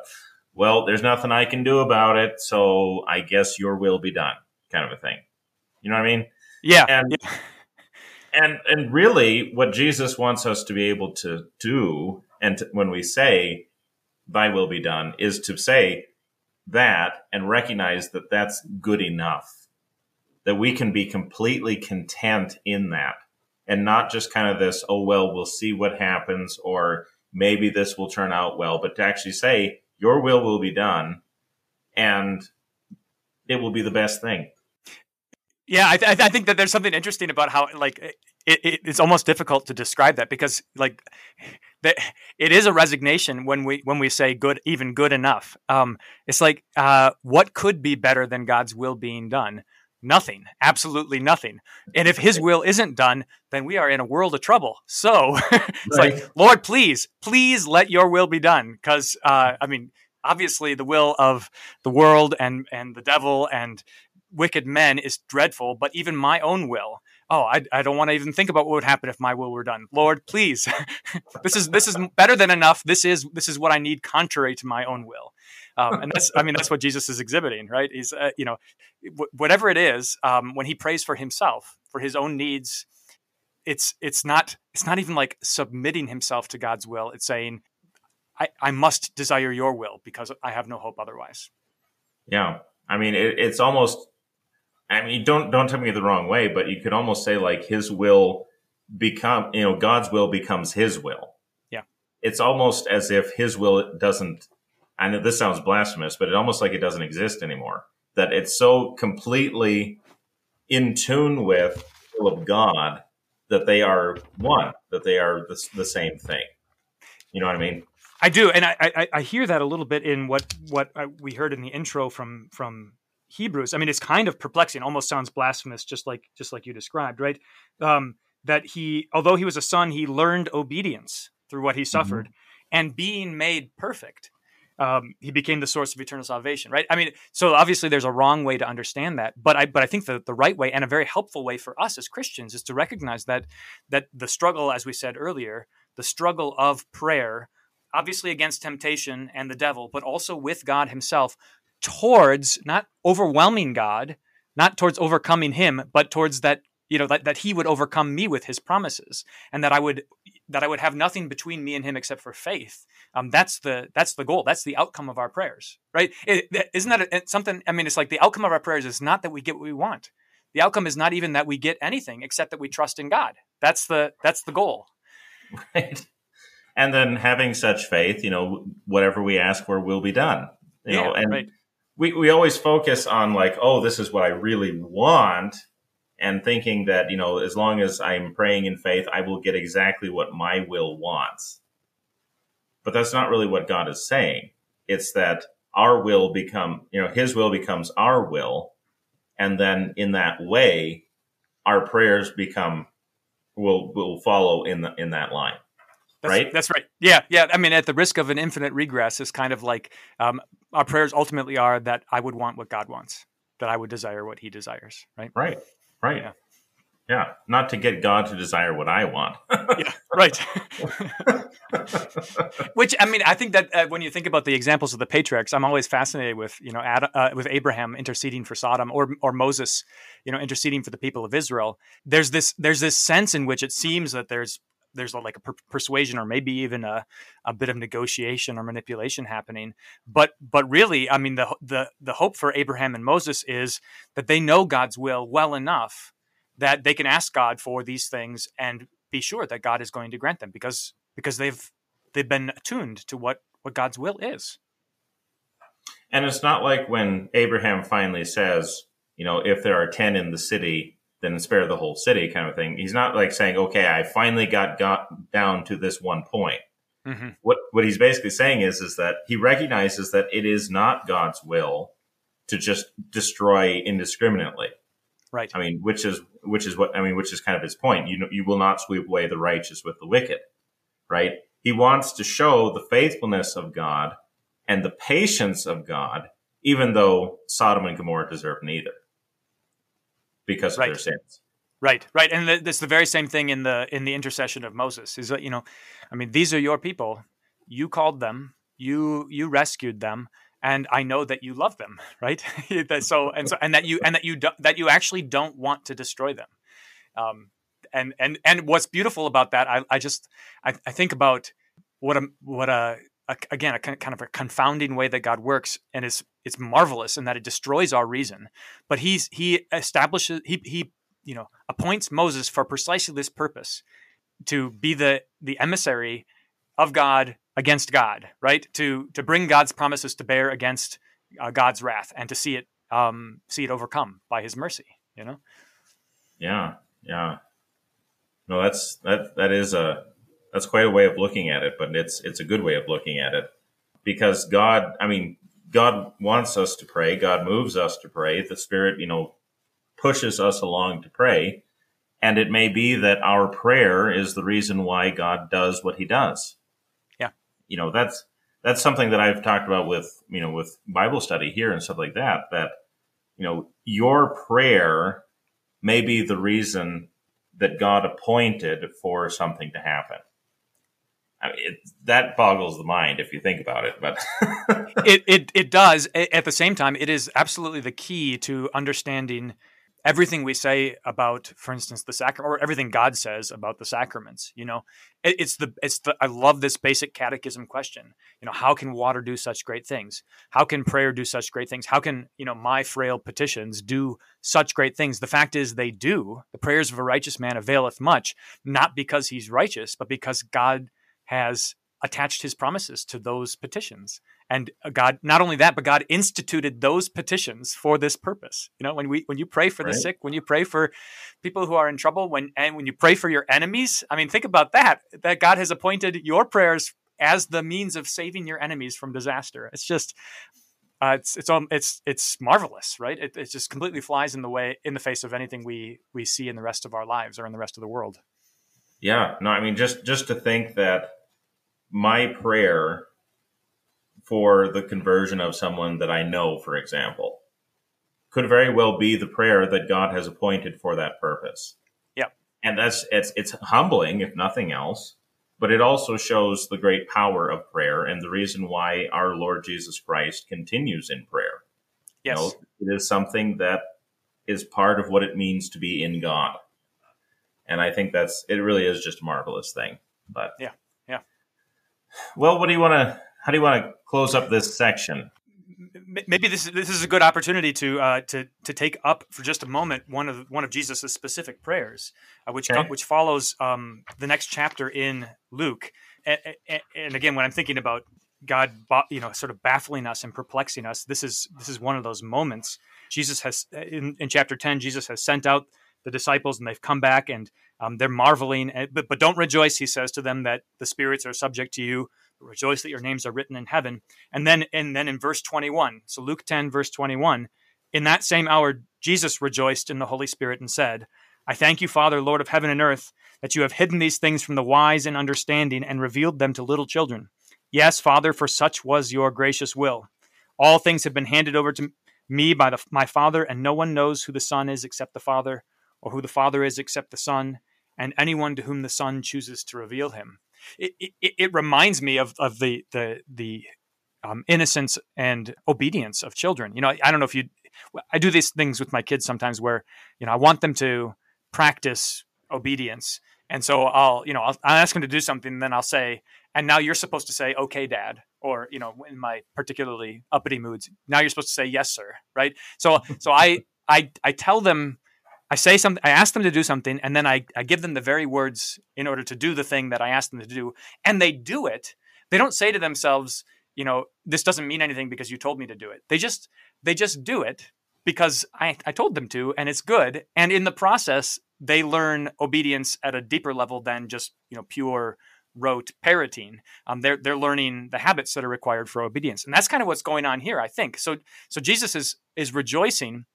well, there's nothing I can do about it, so I guess Your will be done, kind of a thing. You know what I mean? Yeah. And yeah and and really, what Jesus wants us to be able to do, and to, when we say "Thy will be done," is to say that and recognize that that's good enough. That we can be completely content in that, and not just kind of this, "Oh well, we'll see what happens," or maybe this will turn out well, but to actually say, "Your will will be done," and it will be the best thing yeah, I, th- I, think that there's something interesting about how like it, it, it's almost difficult to describe that because like that it is a resignation when we when we say good even good enough. Um, it's like uh, what could be better than God's will being done? Nothing, absolutely nothing. And if His will isn't done, then we are in a world of trouble. So it's right. like Lord, please, please let Your will be done. Because uh, I mean, obviously the will of the world and and the devil and wicked men is dreadful, but even my own will. Oh, I, I don't want to even think about what would happen if my will were done. Lord, please, this is this is better than enough. This is this is what I need, contrary to my own will. Um, and that's I mean that's what Jesus is exhibiting, right? He's uh, you know w- whatever it is um, when he prays for himself for his own needs. It's it's not it's not even like submitting himself to God's will. It's saying I, I must desire your will because I have no hope otherwise. Yeah. I mean, it, it's almost I mean, don't don't take me the wrong way, but you could almost say like his will become, you know, God's will becomes his will. Yeah. It's almost as if his will doesn't. I know this sounds blasphemous, but it almost like it doesn't exist anymore. That it's so completely in tune with the will of God that they are one, that they are the, the same thing. You know what I mean? I do, and I, I, I hear that a little bit in what what I, we heard in the intro from from Hebrews. I mean, it's kind of perplexing. Almost sounds blasphemous, just like just like you described, right? Um, that he, although he was a son, he learned obedience through what he mm-hmm. suffered, mm-hmm. and being made perfect, um, he became the source of eternal salvation. Right? I mean, so obviously there's a wrong way to understand that, but I but I think the the right way and a very helpful way for us as Christians is to recognize that that the struggle, as we said earlier, the struggle of prayer obviously against temptation and the devil, but also with God Himself, towards not overwhelming God, not towards overcoming him, but towards that you know that, that he would overcome me with his promises and that i would that i would have nothing between me and him except for faith. Um, that's the that's the goal. That's the outcome of our prayers right? Is not that a, something i mean it's like the outcome of our prayers is not that we get what we want. The outcome is not even that we get anything except that we trust in god. That's the that's the goal. Right. And then having such faith you know whatever we ask for will be done you yeah, know and right we, we always focus on like, oh, this is what I really want, and thinking that, you know, as long as I'm praying in faith, I will get exactly what my will wants. But that's not really what God is saying. It's that our will become, you know, his will becomes our will. And then in that way, our prayers become will will follow in the in that line. That's, right? That's right. Yeah, yeah. I mean, at the risk of an infinite regress, is kind of like um, our prayers ultimately are that I would want what God wants, that I would desire what He desires. Right. Right. Right. Yeah. Yeah, not to get God to desire what I want. yeah, right. Which I mean, I think that uh, when you think about the examples of the patriarchs, I'm always fascinated with you know Ad, uh, with Abraham interceding for Sodom or or Moses, you know, interceding for the people of Israel. There's this there's this sense in which it seems that there's there's like a per- persuasion or maybe even a, a bit of negotiation or manipulation happening. But but really i mean the the the hope for abraham and moses is that they know god's will well enough that they can ask god for these things and be sure that god is going to grant them because because they've they've been attuned to what what god's will is. And it's not like when abraham finally says you know if there are 10 in the city then spare the whole city kind of thing. He's not like saying, okay, I finally got, got down to this one point. Mm-hmm. What what he's basically saying is is that he recognizes that it is not God's will to just destroy indiscriminately. Right. I mean, which is which is what I mean, which is kind of his point. You know, you will not sweep away the righteous with the wicked. Right. He wants to show the faithfulness of God and the patience of God, even though Sodom and Gomorrah deserve neither because of right. their sins. Right, right, and it's the very same thing in the in the intercession of Moses. Is that you know, I mean, these are your people. You called them. You you rescued them, and I know that you love them. Right. so and so and that you and that you do, that you actually don't want to destroy them. Um, and and and what's beautiful about that, I, I just I, I think about what a what a, a again a kind of a confounding way that God works, and it's it's marvelous in that it destroys our reason. But he's he establishes he he you know appoints Moses for precisely this purpose to be the the emissary of God against God, right? To to bring God's promises to bear against uh, God's wrath and to see it um, see it overcome by His mercy. You know. Yeah, yeah. No, that's that that is a that's quite a way of looking at it, but it's it's a good way of looking at it because God, I mean, God wants us to pray. God moves us to pray. The Spirit, you know, pushes us along to pray. And it may be that our prayer is the reason why God does what he does. Yeah. You know, that's that's something that I've talked about with, you know, with Bible study here and stuff like that, that, you know, your prayer may be the reason that God appointed for something to happen. I mean, it, that boggles the mind if you think about it, but it, it it does. At the same time, it is absolutely the key to understanding everything we say about, for instance, the sacrament, or everything God says about the sacraments. You know, it, it's the it's the. I love this basic catechism question. You know, how can water do such great things? How can prayer do such great things? How can you know my frail petitions do such great things? The fact is, they do. The prayers of a righteous man availeth much, not because he's righteous, but because God has attached his promises to those petitions and god not only that but god instituted those petitions for this purpose you know when we when you pray for right. the sick when you pray for people who are in trouble when and when you pray for your enemies i mean think about that that god has appointed your prayers as the means of saving your enemies from disaster it's just uh, it's it's um, it's it's marvelous, right? It, it just completely flies in the way in the face of anything we we see in the rest of our lives or in the rest of the world. Yeah, no, I mean just just to think that my prayer for the conversion of someone that I know, for example, could very well be the prayer that God has appointed for that purpose. Yeah. And that's it's it's humbling if nothing else, but it also shows the great power of prayer and the reason why our Lord Jesus Christ continues in prayer. Yes. You know, it is something that is part of what it means to be in God. And I think that's it really is just a marvelous thing. But Yeah. Well, what do you want to how do you want to close up this section? Maybe this this is a good opportunity to uh, to to take up for just a moment one of one of Jesus' specific prayers, uh, which okay. which follows um, the next chapter in Luke. And, and, again, when I'm thinking about God, you know, sort of baffling us and perplexing us, this is this is one of those moments. Jesus has in, in chapter ten, Jesus has sent out the disciples, and they've come back and um, they're marveling. But but don't rejoice, he says to them, that the spirits are subject to you rejoice that your names are written in heaven. And then and then in verse 21, so Luke 10 verse 21, in that same hour Jesus rejoiced in the Holy Spirit and said, I thank you, Father, Lord of heaven and earth, that you have hidden these things from the wise and understanding and revealed them to little children. Yes, Father, for such was your gracious will. All things have been handed over to me by the, my Father, and no one knows who the Son is except the Father, or who the Father is except the Son, and anyone to whom the Son chooses to reveal him it, it, it reminds me of, of the the the um, innocence and obedience of children. You know, I don't know if you. I do these things with my kids sometimes where you know I want them to practice obedience, and so I'll you know I'll, I'll ask them to do something, and then I'll say, and now you're supposed to say, "Okay, Dad," or you know, in my particularly uppity moods, now you're supposed to say, "Yes, sir." Right? So so I I I tell them I say something, I ask them to do something, and then I, I give them the very words in order to do the thing that I asked them to do, and they do it. They don't say to themselves, you know, this doesn't mean anything because you told me to do it. They just they just do it because I, I told them to, and it's good. And in the process, they learn obedience at a deeper level than just you know pure rote parroting. Um, they're they're learning the habits that are required for obedience, and that's kind of what's going on here, I think. So so Jesus is is rejoicing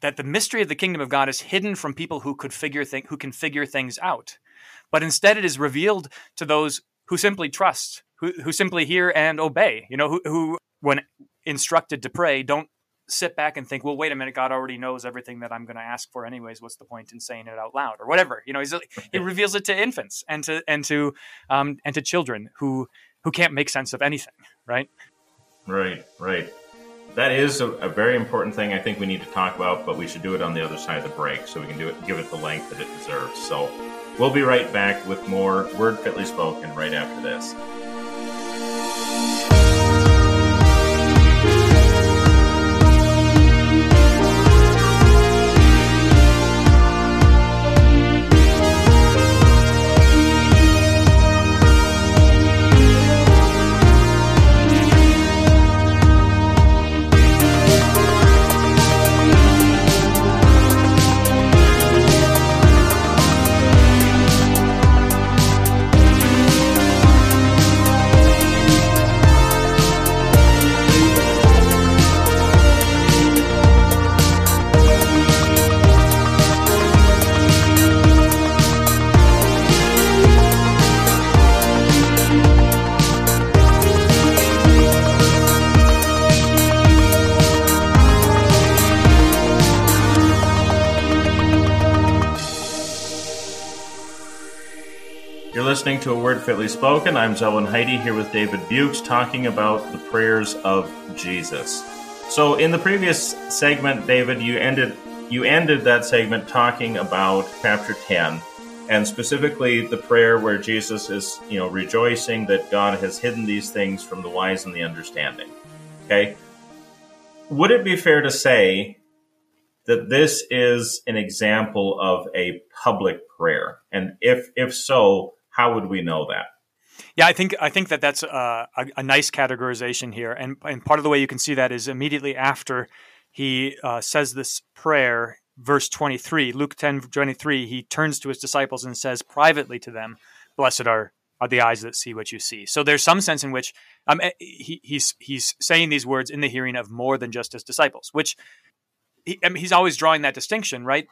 that the mystery of the kingdom of God is hidden from people who could figure who can figure things out, but instead it is revealed to those who simply trust, who, who simply hear and obey. You know, who, who when instructed to pray, don't sit back and think, well, wait a minute, God already knows everything that I'm going to ask for, anyways. What's the point in saying it out loud or whatever? You know, he reveals it to infants and to and to um, and to children who who can't make sense of anything, right? Right, right that is a, a, very important thing I think we need to talk about, but we should do it on the other side of the break so we can do it, give it the length that it deserves. So we'll be right back with more Word Fitly Spoken right after this. Listening to A Word Fitly Spoken. I'm Zelwyn Heide here with David Buchs talking about the prayers of Jesus. So in the previous segment, David, you ended you ended that segment talking about chapter 10 and specifically the prayer where Jesus is, you know, rejoicing that God has hidden these things from the wise and the understanding. Okay? Would it be fair to say that this is an example of a public prayer? And if if so, how would we know that? Yeah, I think I think that that's a, a, a, nice categorization here, and and part of the way you can see that is immediately after he uh, says this prayer, verse twenty three, Luke ten twenty three. He turns to his disciples and says privately to them, "Blessed are are the eyes that see what you see." So there's some sense in which um, eh, he, he's he's saying these words in the hearing of more than just his disciples, which he, I mean, he's always drawing that distinction, right?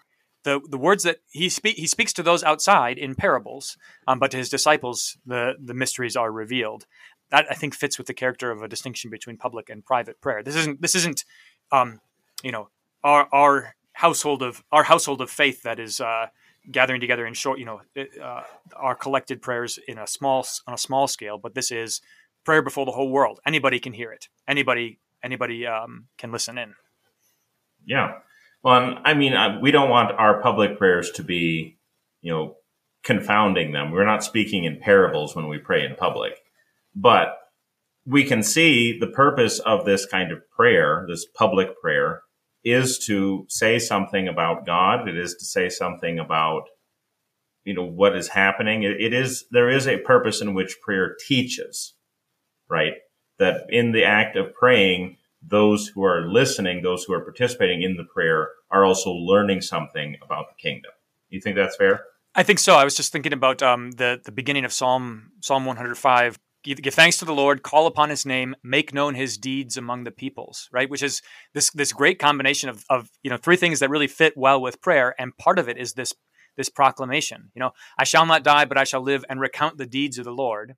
The the words that he speak he speaks to those outside in parables, um, but to his disciples the the mysteries are revealed. That I think fits with the character of a distinction between public and private prayer. This isn't this isn't um, you know our our household of our household of faith that is uh, gathering together in short you know uh, our collected prayers in a small on a small scale. But this is prayer before the whole world. Anybody can hear it. Anybody anybody um, can listen in. Yeah. Well, I mean, uh, we don't want our public prayers to be, you know, confounding them. We're not speaking in parables when we pray in public, but we can see the purpose of this kind of prayer, this public prayer, is to say something about God. It is to say something about, you know, what is happening. it, it is, there is a purpose in which prayer teaches, right? That in the act of praying, those who are listening, those who are participating in the prayer, are also learning something about the kingdom. You think that's fair? I think so. I was just thinking about um, the the beginning of Psalm Psalm 105. Give, give thanks to the Lord, call upon His name, make known His deeds among the peoples. Right, which is this this great combination of of you know three things that really fit well with prayer, and part of it is this this proclamation. You know, I shall not die, but I shall live and recount the deeds of the Lord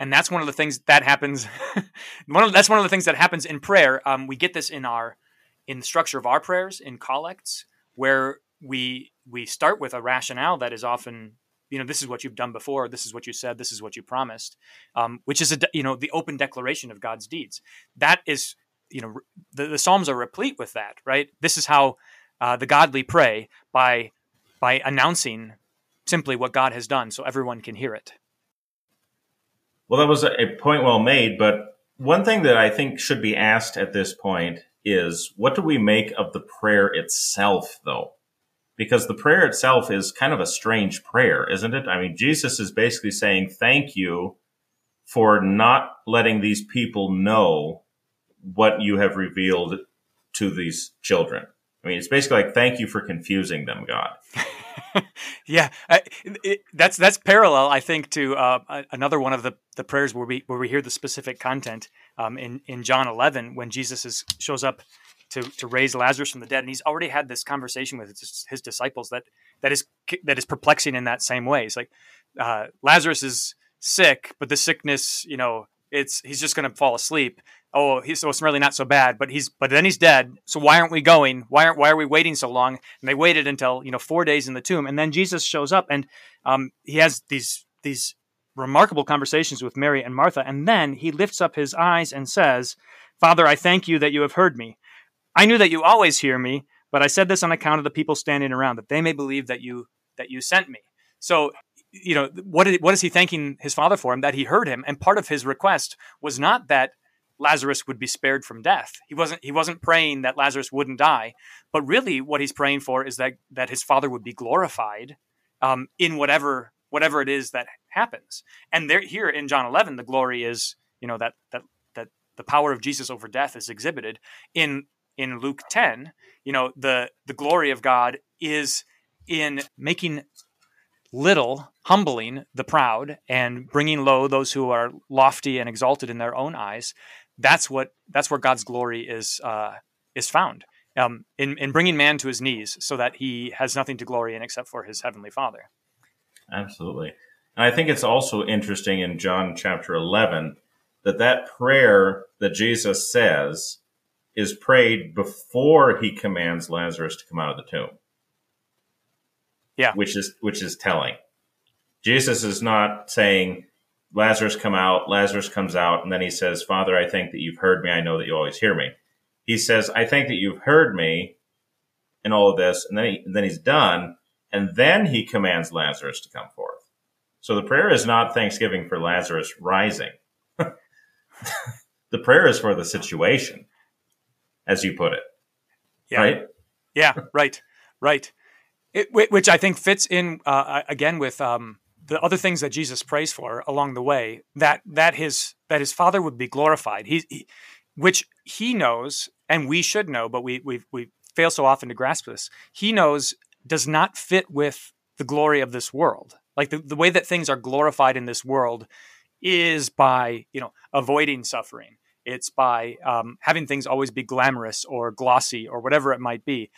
and that's one of the things that happens. one of, that's one of the things that happens in prayer. Um, we get this in our in the structure of our prayers in collects, where we we start with a rationale that is often you know this is what you've done before this is what you said this is what you promised um, which is a you know the open declaration of god's deeds that is you know the, the psalms are replete with that right this is how uh, the godly pray by by announcing simply what god has done so everyone can hear it well, that was a point well made. But one thing that I think should be asked at this point is what do we make of the prayer itself, though? Because the prayer itself is kind of a strange prayer, isn't it? I mean, Jesus is basically saying, Thank you for not letting these people know what you have revealed to these children. I mean, it's basically like, Thank you for confusing them, God. yeah, I, it, that's that's parallel, I think, to uh, another one of the, the prayers where we where we hear the specific content um, in in John 11 when Jesus is, shows up to to raise Lazarus from the dead, and he's already had this conversation with his, his disciples that that is that is perplexing in that same way. It's like uh, Lazarus is sick, but the sickness, you know, it's he's just going to fall asleep oh, he's so it's really not so bad, but he's but then he's dead. So why aren't we going? Why aren't why are we waiting so long? And they waited until you know four days in the tomb, and then Jesus shows up, and um, he has these these remarkable conversations with Mary and Martha, and then he lifts up his eyes and says, Father, I thank you that you have heard me. I knew that you always hear me, but I said this on account of the people standing around, that they may believe that you that you sent me. So, you know, what did, what is he thanking his father for him? That he heard him, and part of his request was not that Lazarus would be spared from death. He wasn't he wasn't praying that Lazarus wouldn't die, but really what he's praying for is that that his father would be glorified um, in whatever whatever it is that happens. And there here in John 11, the glory is you know that that that the power of Jesus over death is exhibited in in Luke 10, you know, the the glory of God is in making little, humbling the proud and bringing low those who are lofty and exalted in their own eyes. That's what that's where God's glory is uh, is found. Um, in, in bringing man to his knees so that he has nothing to glory in except for his heavenly father. Absolutely. And I think it's also interesting in John chapter 11 that that prayer that Jesus says is prayed before he commands Lazarus to come out of the tomb. Yeah. Which is which is telling. Jesus is not saying Lazarus come out, Lazarus comes out and then he says, "Father, I think that you've heard me. I know that you always hear me." He says, "I think that you've heard me and all of this." And then he, then he's done and then he commands Lazarus to come forth. So the prayer is not thanksgiving for Lazarus rising. the prayer is for the situation as you put it. Yeah. Right? Yeah, right, right. It, which I think fits in uh, again with um, the other things that Jesus prays for along the way. That that his that his Father would be glorified. He, he which he knows, and we should know, but we we we fail so often to grasp this. He knows does not fit with the glory of this world. Like the, the way that things are glorified in this world is by you know avoiding suffering it's by um, having things always be glamorous or glossy or whatever it might be.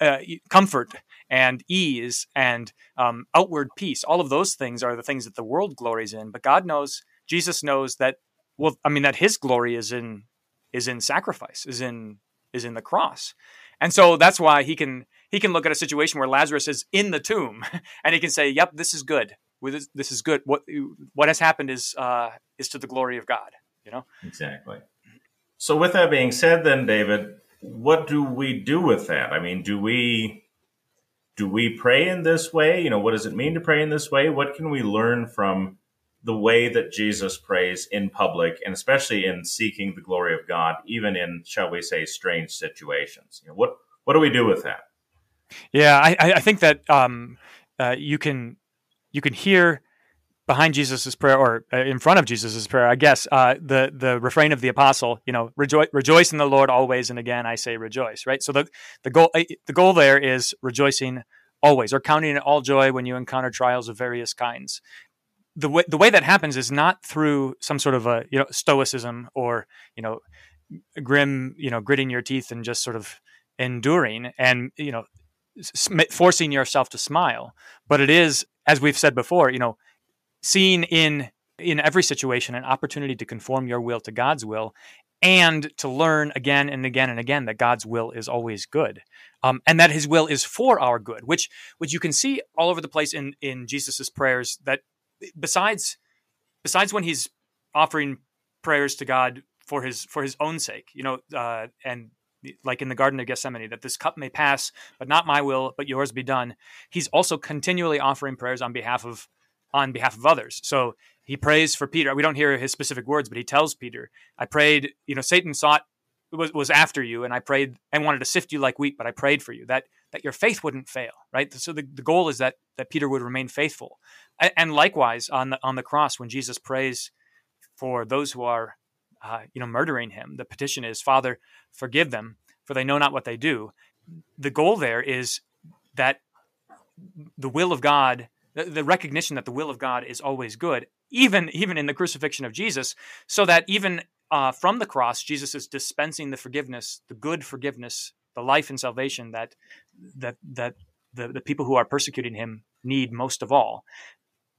Uh, comfort and ease and um, outward peace. All of those things are the things that the world glories in. But God knows, Jesus knows that. Well, I mean that His glory is in is in sacrifice, is in is in the cross, and so that's why He can He can look at a situation where Lazarus is in the tomb, and He can say, "Yep, this is good. This is good. What what has happened is uh, is to the glory of God." you know? Exactly. So, with that being said, then, David, what do we do with that? I mean, do we do we pray in this way? You know, what does it mean to pray in this way? What can we learn from the way that Jesus prays in public, and especially in seeking the glory of God, even in, shall we say, strange situations? You know, what what do we do with that? Yeah, I, I think that um, uh, you can you can hear behind Jesus's prayer or uh, in front of Jesus's prayer, I guess, uh, the the refrain of the apostle, you know, rejoice, rejoice in the Lord always, and again I say rejoice, right? So the the goal uh, the goal there is rejoicing always, or counting it all joy when you encounter trials of various kinds. The way the way that happens is not through some sort of a you know stoicism or you know grim you know gritting your teeth and just sort of enduring and you know forcing yourself to smile, but it is as we've said before, you know seeing in in every situation an opportunity to conform your will to God's will and to learn again and again and again that God's will is always good, um, and that His will is for our good, which which you can see all over the place in in Jesus's prayers. That besides besides when He's offering prayers to God for His for His own sake, you know, uh, and like in the Garden of Gethsemane, that this cup may pass, but not my will, but yours be done. He's also continually offering prayers on behalf of on behalf of others. So he prays for Peter. We don't hear his specific words, but he tells Peter, I prayed, you know, Satan sought was, was after you and I prayed and wanted to sift you like wheat, but I prayed for you that that your faith wouldn't fail, right? So the, the goal is that that Peter would remain faithful. And, likewise on the on the cross when Jesus prays for those who are uh, you know murdering him, the petition is, Father, forgive them, for they know not what they do. The goal there is that the will of God the, the recognition that the will of God is always good, even even in the crucifixion of Jesus, so that even uh, from the cross, Jesus is dispensing the forgiveness, the good forgiveness, the life and salvation that that that the, the people who are persecuting him need most of all.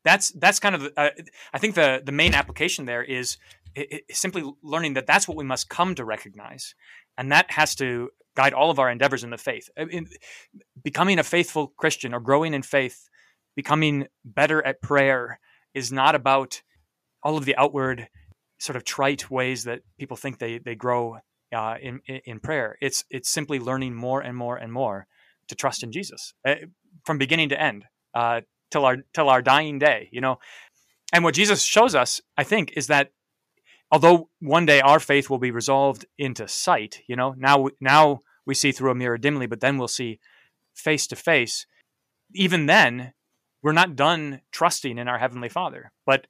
That's that's kind of uh, I think the the main application there is it, it, simply learning that that's what we must come to recognize, and that has to guide all of our endeavors in the faith. In, becoming a faithful Christian or growing in faith becoming better at prayer is not about all of the outward sort of trite ways that people think they they grow uh, in in prayer. It's it's simply learning more and more and more to trust in Jesus uh, from beginning to end uh, till our till our dying day. You know, and what Jesus shows us, I think, is that although one day our faith will be resolved into sight, you know, now now we see through a mirror dimly, but then we'll see face to face. Even then, we're not done trusting in our heavenly Father, but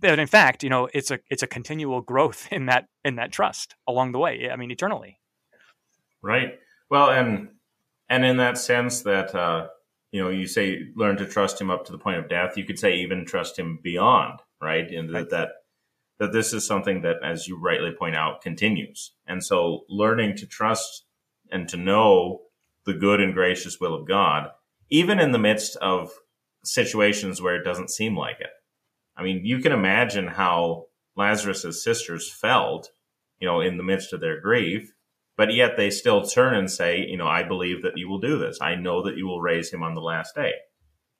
but in fact, you know, it's a it's a continual growth in that in that trust along the way. I mean, eternally. Right. Well, and and in that sense that uh, you know, you say learn to trust Him up to the point of death. You could say even trust Him beyond, right? And that that that this is something that, as you rightly point out, continues. And so, learning to trust and to know the good and gracious will of God, even in the midst of situations where it doesn't seem like it. I mean, you can imagine how Lazarus's sisters felt, you know, in the midst of their grief, but yet they still turn and say, you know, I believe that you will do this. I know that you will raise him on the last day.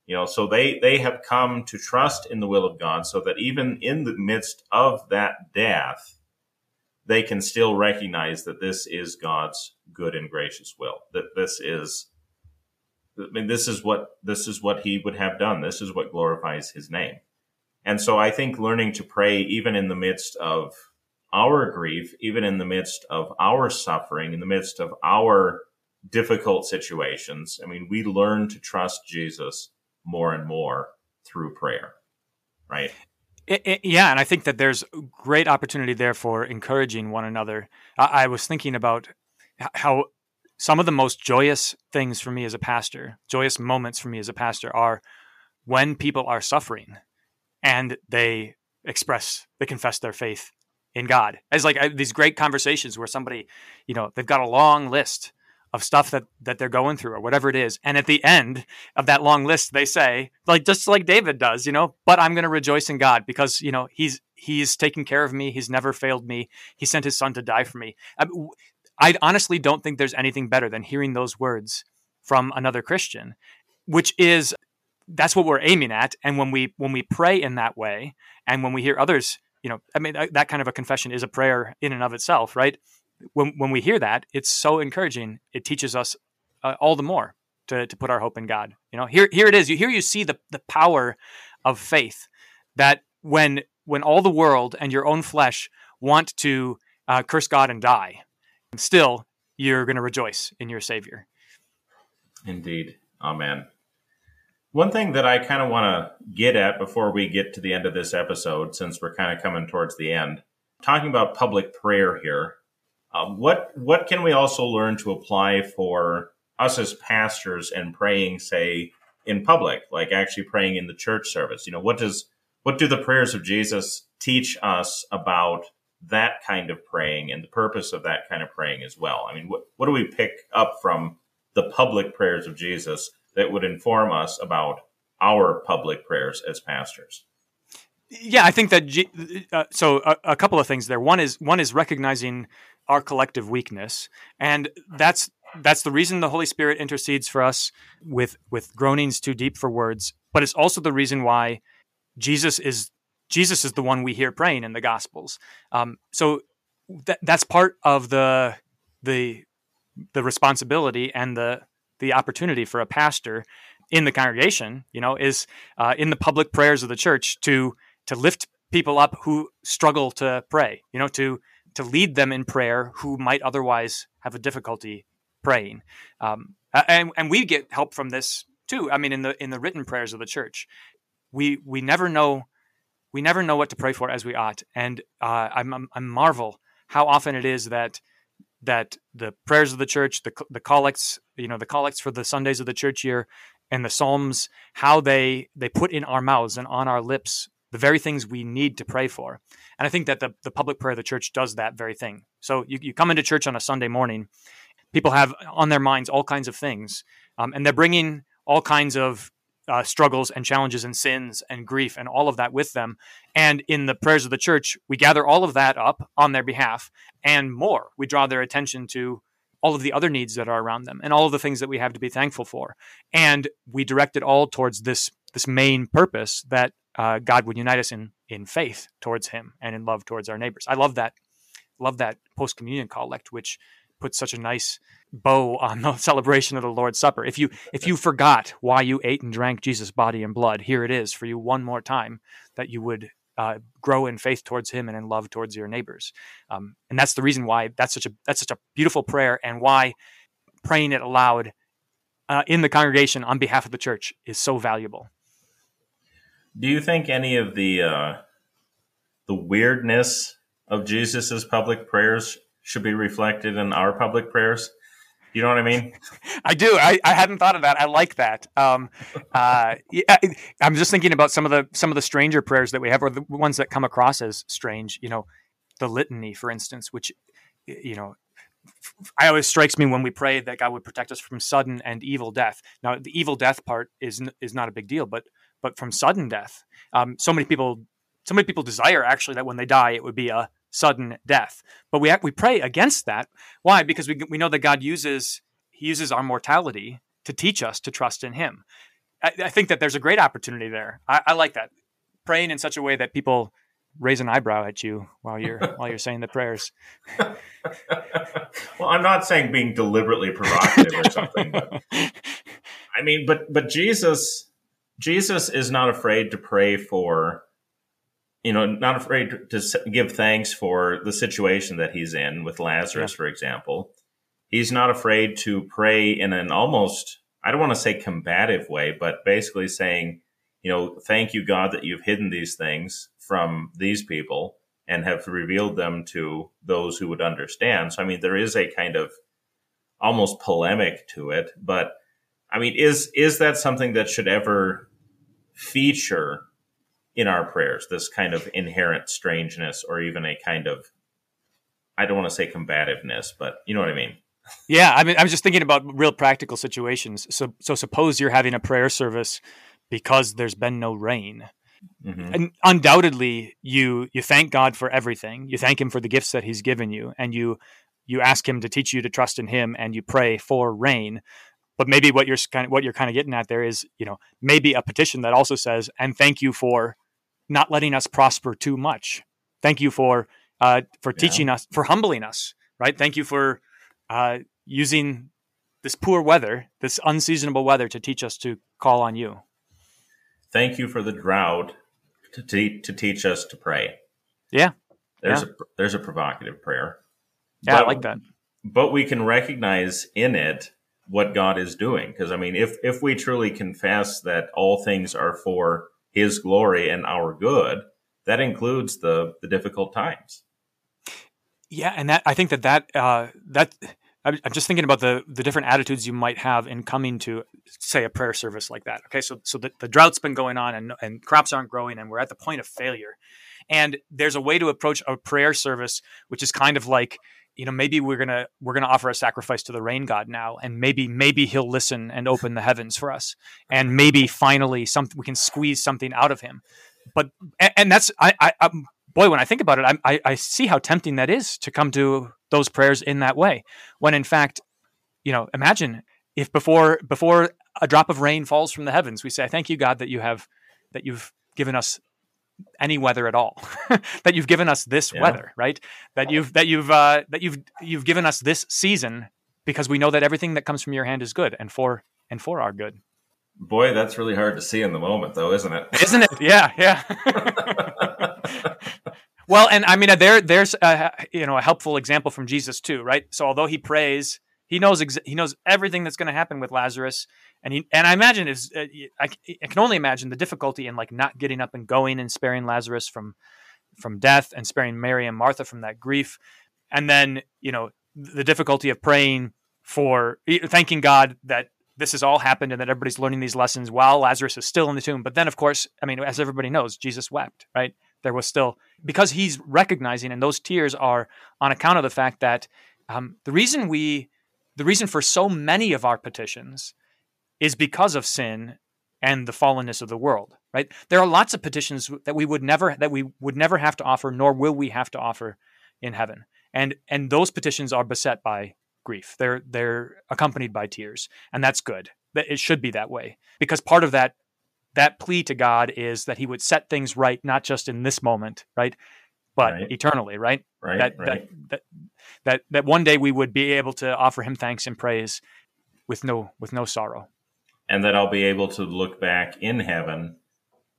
You know, so they they have come to trust in the will of God so that even in the midst of that death, they can still recognize that this is God's good and gracious will. That this is I mean this is what this is what he would have done. This is what glorifies his name. And so I think learning to pray, even in the midst of our grief, even in the midst of our suffering, in the midst of our difficult situations, I mean, we learn to trust Jesus more and more through prayer, right? It, it, yeah, and I think that there's great opportunity there for encouraging one another. I, I was thinking about how some of the most joyous things for me as a pastor, joyous moments for me as a pastor, are when people are suffering and they express, they confess their faith in God. As like I, these great conversations where somebody, you know, they've got a long list of stuff that that they're going through or whatever it is, and at the end of that long list, they say, like just like David does, you know, but I'm going to rejoice in God because you know he's he's taken care of me. He's never failed me. He sent his son to die for me. Um, I, I honestly don't think there's anything better than hearing those words from another Christian, which is that's what we're aiming at. And when we when we pray in that way and when we hear others you know i mean that kind of a confession is a prayer in and of itself right? When when we hear that it's so encouraging. It teaches us uh, all the more to, to put our hope in god. You know here here it is. You here you see the the power of faith that when when all the world and your own flesh want to uh, curse god and die still you're going to rejoice in your savior. Indeed. Amen. One thing that I kind of want to get at before we get to the end of this episode, since we're kind of coming towards the end, talking about public prayer here, uh, what what can we also learn to apply for us as pastors and praying, say, in public, like actually praying in the church service? You know, what does what do the prayers of Jesus teach us about that kind of praying and the purpose of that kind of praying as well? I mean, what what do we pick up from the public prayers of Jesus that would inform us about our public prayers as pastors. Yeah, I think that uh, so a, a, couple of things there. One is one is recognizing our collective weakness, and that's that's the reason the Holy Spirit intercedes for us with with groanings too deep for words. But it's also the reason why Jesus is Jesus is the one we hear praying in the Gospels. Um, so that that's part of the the the responsibility and the the opportunity for a pastor in the congregation, you know, is uh, in the public prayers of the church to to lift people up who struggle to pray, you know, to to lead them in prayer who might otherwise have a difficulty praying. Um, and and we get help from this too. I mean, in the in the written prayers of the church, we we never know we never know what to pray for as we ought, and uh, I'm, I'm marvel how often it is that that the prayers of the church, the the collects, you know, the collects for the Sundays of the church year, and the Psalms, how they they put in our mouths and on our lips the very things we need to pray for. And I think that the the public prayer of the church does that very thing. So you, you come into church on a Sunday morning, people have on their minds all kinds of things, um, and they're bringing all kinds of uh, struggles and challenges and sins and grief and all of that with them. And in the prayers of the church, we gather all of that up on their behalf and more. We draw their attention to all of the other needs that are around them and all of the things that we have to be thankful for. And we direct it all towards this this main purpose that uh, God would unite us in in faith towards Him and in love towards our neighbors. I love that. Love that post communion collect, which puts such a nice bow on the celebration of the Lord's Supper. If you if you forgot why you ate and drank Jesus' body and blood, here it is for you one more time that you would uh, grow in faith towards Him and in love towards your neighbors. Um, and that's the reason why that's such a that's such a beautiful prayer, and why praying it aloud uh, in the congregation on behalf of the church is so valuable. Do you think any of the uh, the weirdness of Jesus's public prayers should be reflected in our public prayers? You know what I mean? I do. I, I hadn't thought of that. I like that. Um, uh, I'm just thinking about some of the some of the stranger prayers that we have, or the ones that come across as strange. You know, the litany, for instance, which you know I always strikes me when we pray that God would protect us from sudden and evil death. Now, the evil death part is is not a big deal, but but from sudden death, um, so many people so many people desire actually that when they die it would be a sudden death. But we we pray against that. Why? Because we we know that God uses He uses our mortality to teach us to trust in Him. I, I think that there's a great opportunity there. I, I like that praying in such a way that people raise an eyebrow at you while you're while you're saying the prayers. well, I'm not saying being deliberately provocative or something, but I mean, but but Jesus Jesus is not afraid to pray for you know, not afraid to give thanks for the situation that he's in with Lazarus, yeah. for example. He's not afraid to pray in an almost, I don't want to say combative way, but basically saying, you know, thank you, God, that you've hidden these things from these people and have revealed them to those who would understand. So, I mean, there is a kind of almost polemic to it, but I mean, is is that something that should ever feature in our prayers, this kind of inherent strangeness or even a kind of, I don't want to say combativeness, but you know what I mean? Yeah, I mean, I was just thinking about real practical situations. So, so suppose you're having a prayer service because there's been no rain. Mm-hmm. And undoubtedly, you you thank God for everything. You thank Him for the gifts that He's given you, and you you ask Him to teach you to trust in Him, and you pray for rain. But maybe what you're kind of what you're kind of getting at there is, you know, maybe a petition that also says, "And thank you for not letting us prosper too much. Thank you for uh, for teaching yeah. us, for humbling us, right? Thank you for uh, using this poor weather, this unseasonable weather, to teach us to call on you. Thank you for the drought to, te- to teach us to pray. Yeah, there's yeah. a there's a provocative prayer. Yeah, but, I like that. But we can recognize in it what God is doing, because I mean, if if we truly confess that all things are for his glory and our good, that includes the the difficult times. Yeah, and that I think that that uh, that I'm just thinking about the the different attitudes you might have in coming to say a prayer service like that. Okay, so so the, the drought's been going on and and crops aren't growing and we're at the point of failure. And there's a way to approach a prayer service which is kind of like you know maybe we're gonna we're gonna offer a sacrifice to the rain god now and maybe maybe he'll listen and open the heavens for us. And maybe finally something we can squeeze something out of him. But and, and that's I, I I'm, um, boy when i think about it I, I see how tempting that is to come to those prayers in that way. When in fact you know imagine if before before a drop of rain falls from the heavens we say thank you god that you have that you've given us any weather at all that you've given us this yeah. weather right? That you've that you've uh, that you've you've given us this season because we know that everything that comes from your hand is good and for and for our good. Boy that's really hard to see in the moment though isn't it? Isn't it? Yeah yeah. Well and i mean there there's a, you know a helpful example from jesus too right? So although he prays he knows ex- he knows everything that's going to happen with Lazarus, and he and I imagine is uh, I, I can only imagine the difficulty in like not getting up and going and sparing Lazarus from from death and sparing Mary and Martha from that grief, and then you know the difficulty of praying for thanking God that this has all happened and that everybody's learning these lessons while Lazarus is still in the tomb. But then, of course, I mean, as everybody knows, Jesus wept, right? There was still because he's recognizing, and those tears are on account of the fact that um, the reason we the reason for so many of our petitions is because of sin and the fallenness of the world right there are lots of petitions that we would never that we would never have to offer nor will we have to offer in heaven and and those petitions are beset by grief they're they're accompanied by tears and that's good that it should be that way because part of that that plea to God is that He would set things right, not just in this moment, right, but Right. eternally, right? Right. that, right. that that that that one day we would be able to offer Him thanks and praise with no with no sorrow. And that I'll be able to look back in heaven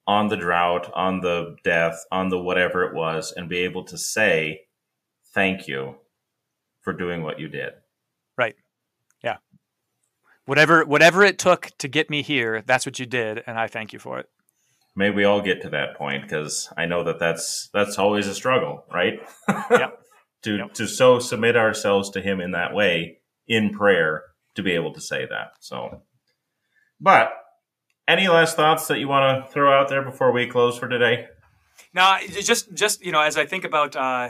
on the drought, on the death, on the whatever it was, and be able to say, Thank you for doing what you did. Right. Yeah. Whatever whatever it took to get me here, that's what you did, and I thank you for it. May we all get to that point because I know that that's that's always a struggle, right? Yep. to Yep. to so submit ourselves to Him in that way in prayer to be able to say that. So, but any last thoughts that you want to throw out there before we close for today? Now, just just you know, as I think about uh,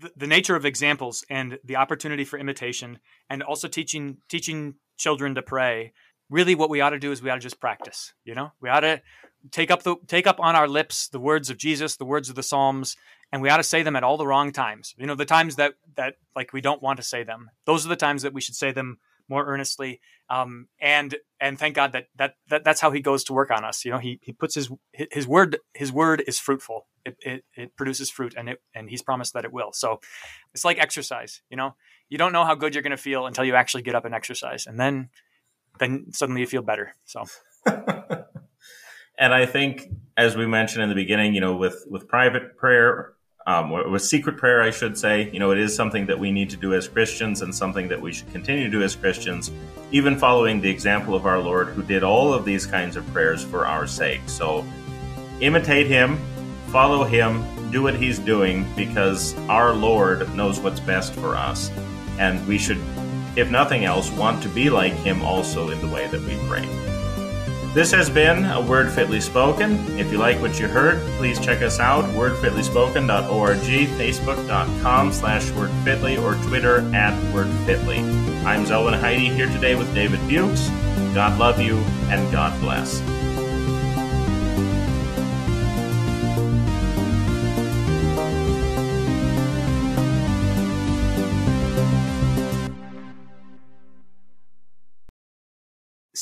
the, the nature of examples and the opportunity for imitation, and also teaching teaching children to pray, really, what we ought to do is we ought to just practice. You know, we ought to take up the take up on our lips the words of Jesus, the words of the Psalms, and we ought to say them at all the wrong times. You know, the times that that like we don't want to say them. Those are the times that we should say them more earnestly. Um, and and thank God that, that that that's how He goes to work on us. You know, He He puts His His word His word is fruitful. It it, it produces fruit, and it and He's promised that it will. So it's like exercise. You know, you don't know how good you're going to feel until you actually get up and exercise, and then then suddenly you feel better. So and I think, as we mentioned in the beginning, you know, with with private prayer, um, with secret prayer, I should say, you know, it is something that we need to do as Christians, and something that we should continue to do as Christians, even following the example of our Lord, who did all of these kinds of prayers for our sake. So, imitate Him, follow Him, do what He's doing, because our Lord knows what's best for us, and we should, if nothing else, want to be like Him also in the way that we pray. This has been a Word Fitly Spoken. If you like what you heard, please check us out, wordfitlyspoken.org, facebook.com slash wordfitly, or Twitter at wordfitly. I'm Zelwyn Heide here today with David Buchs. God love you, and God bless.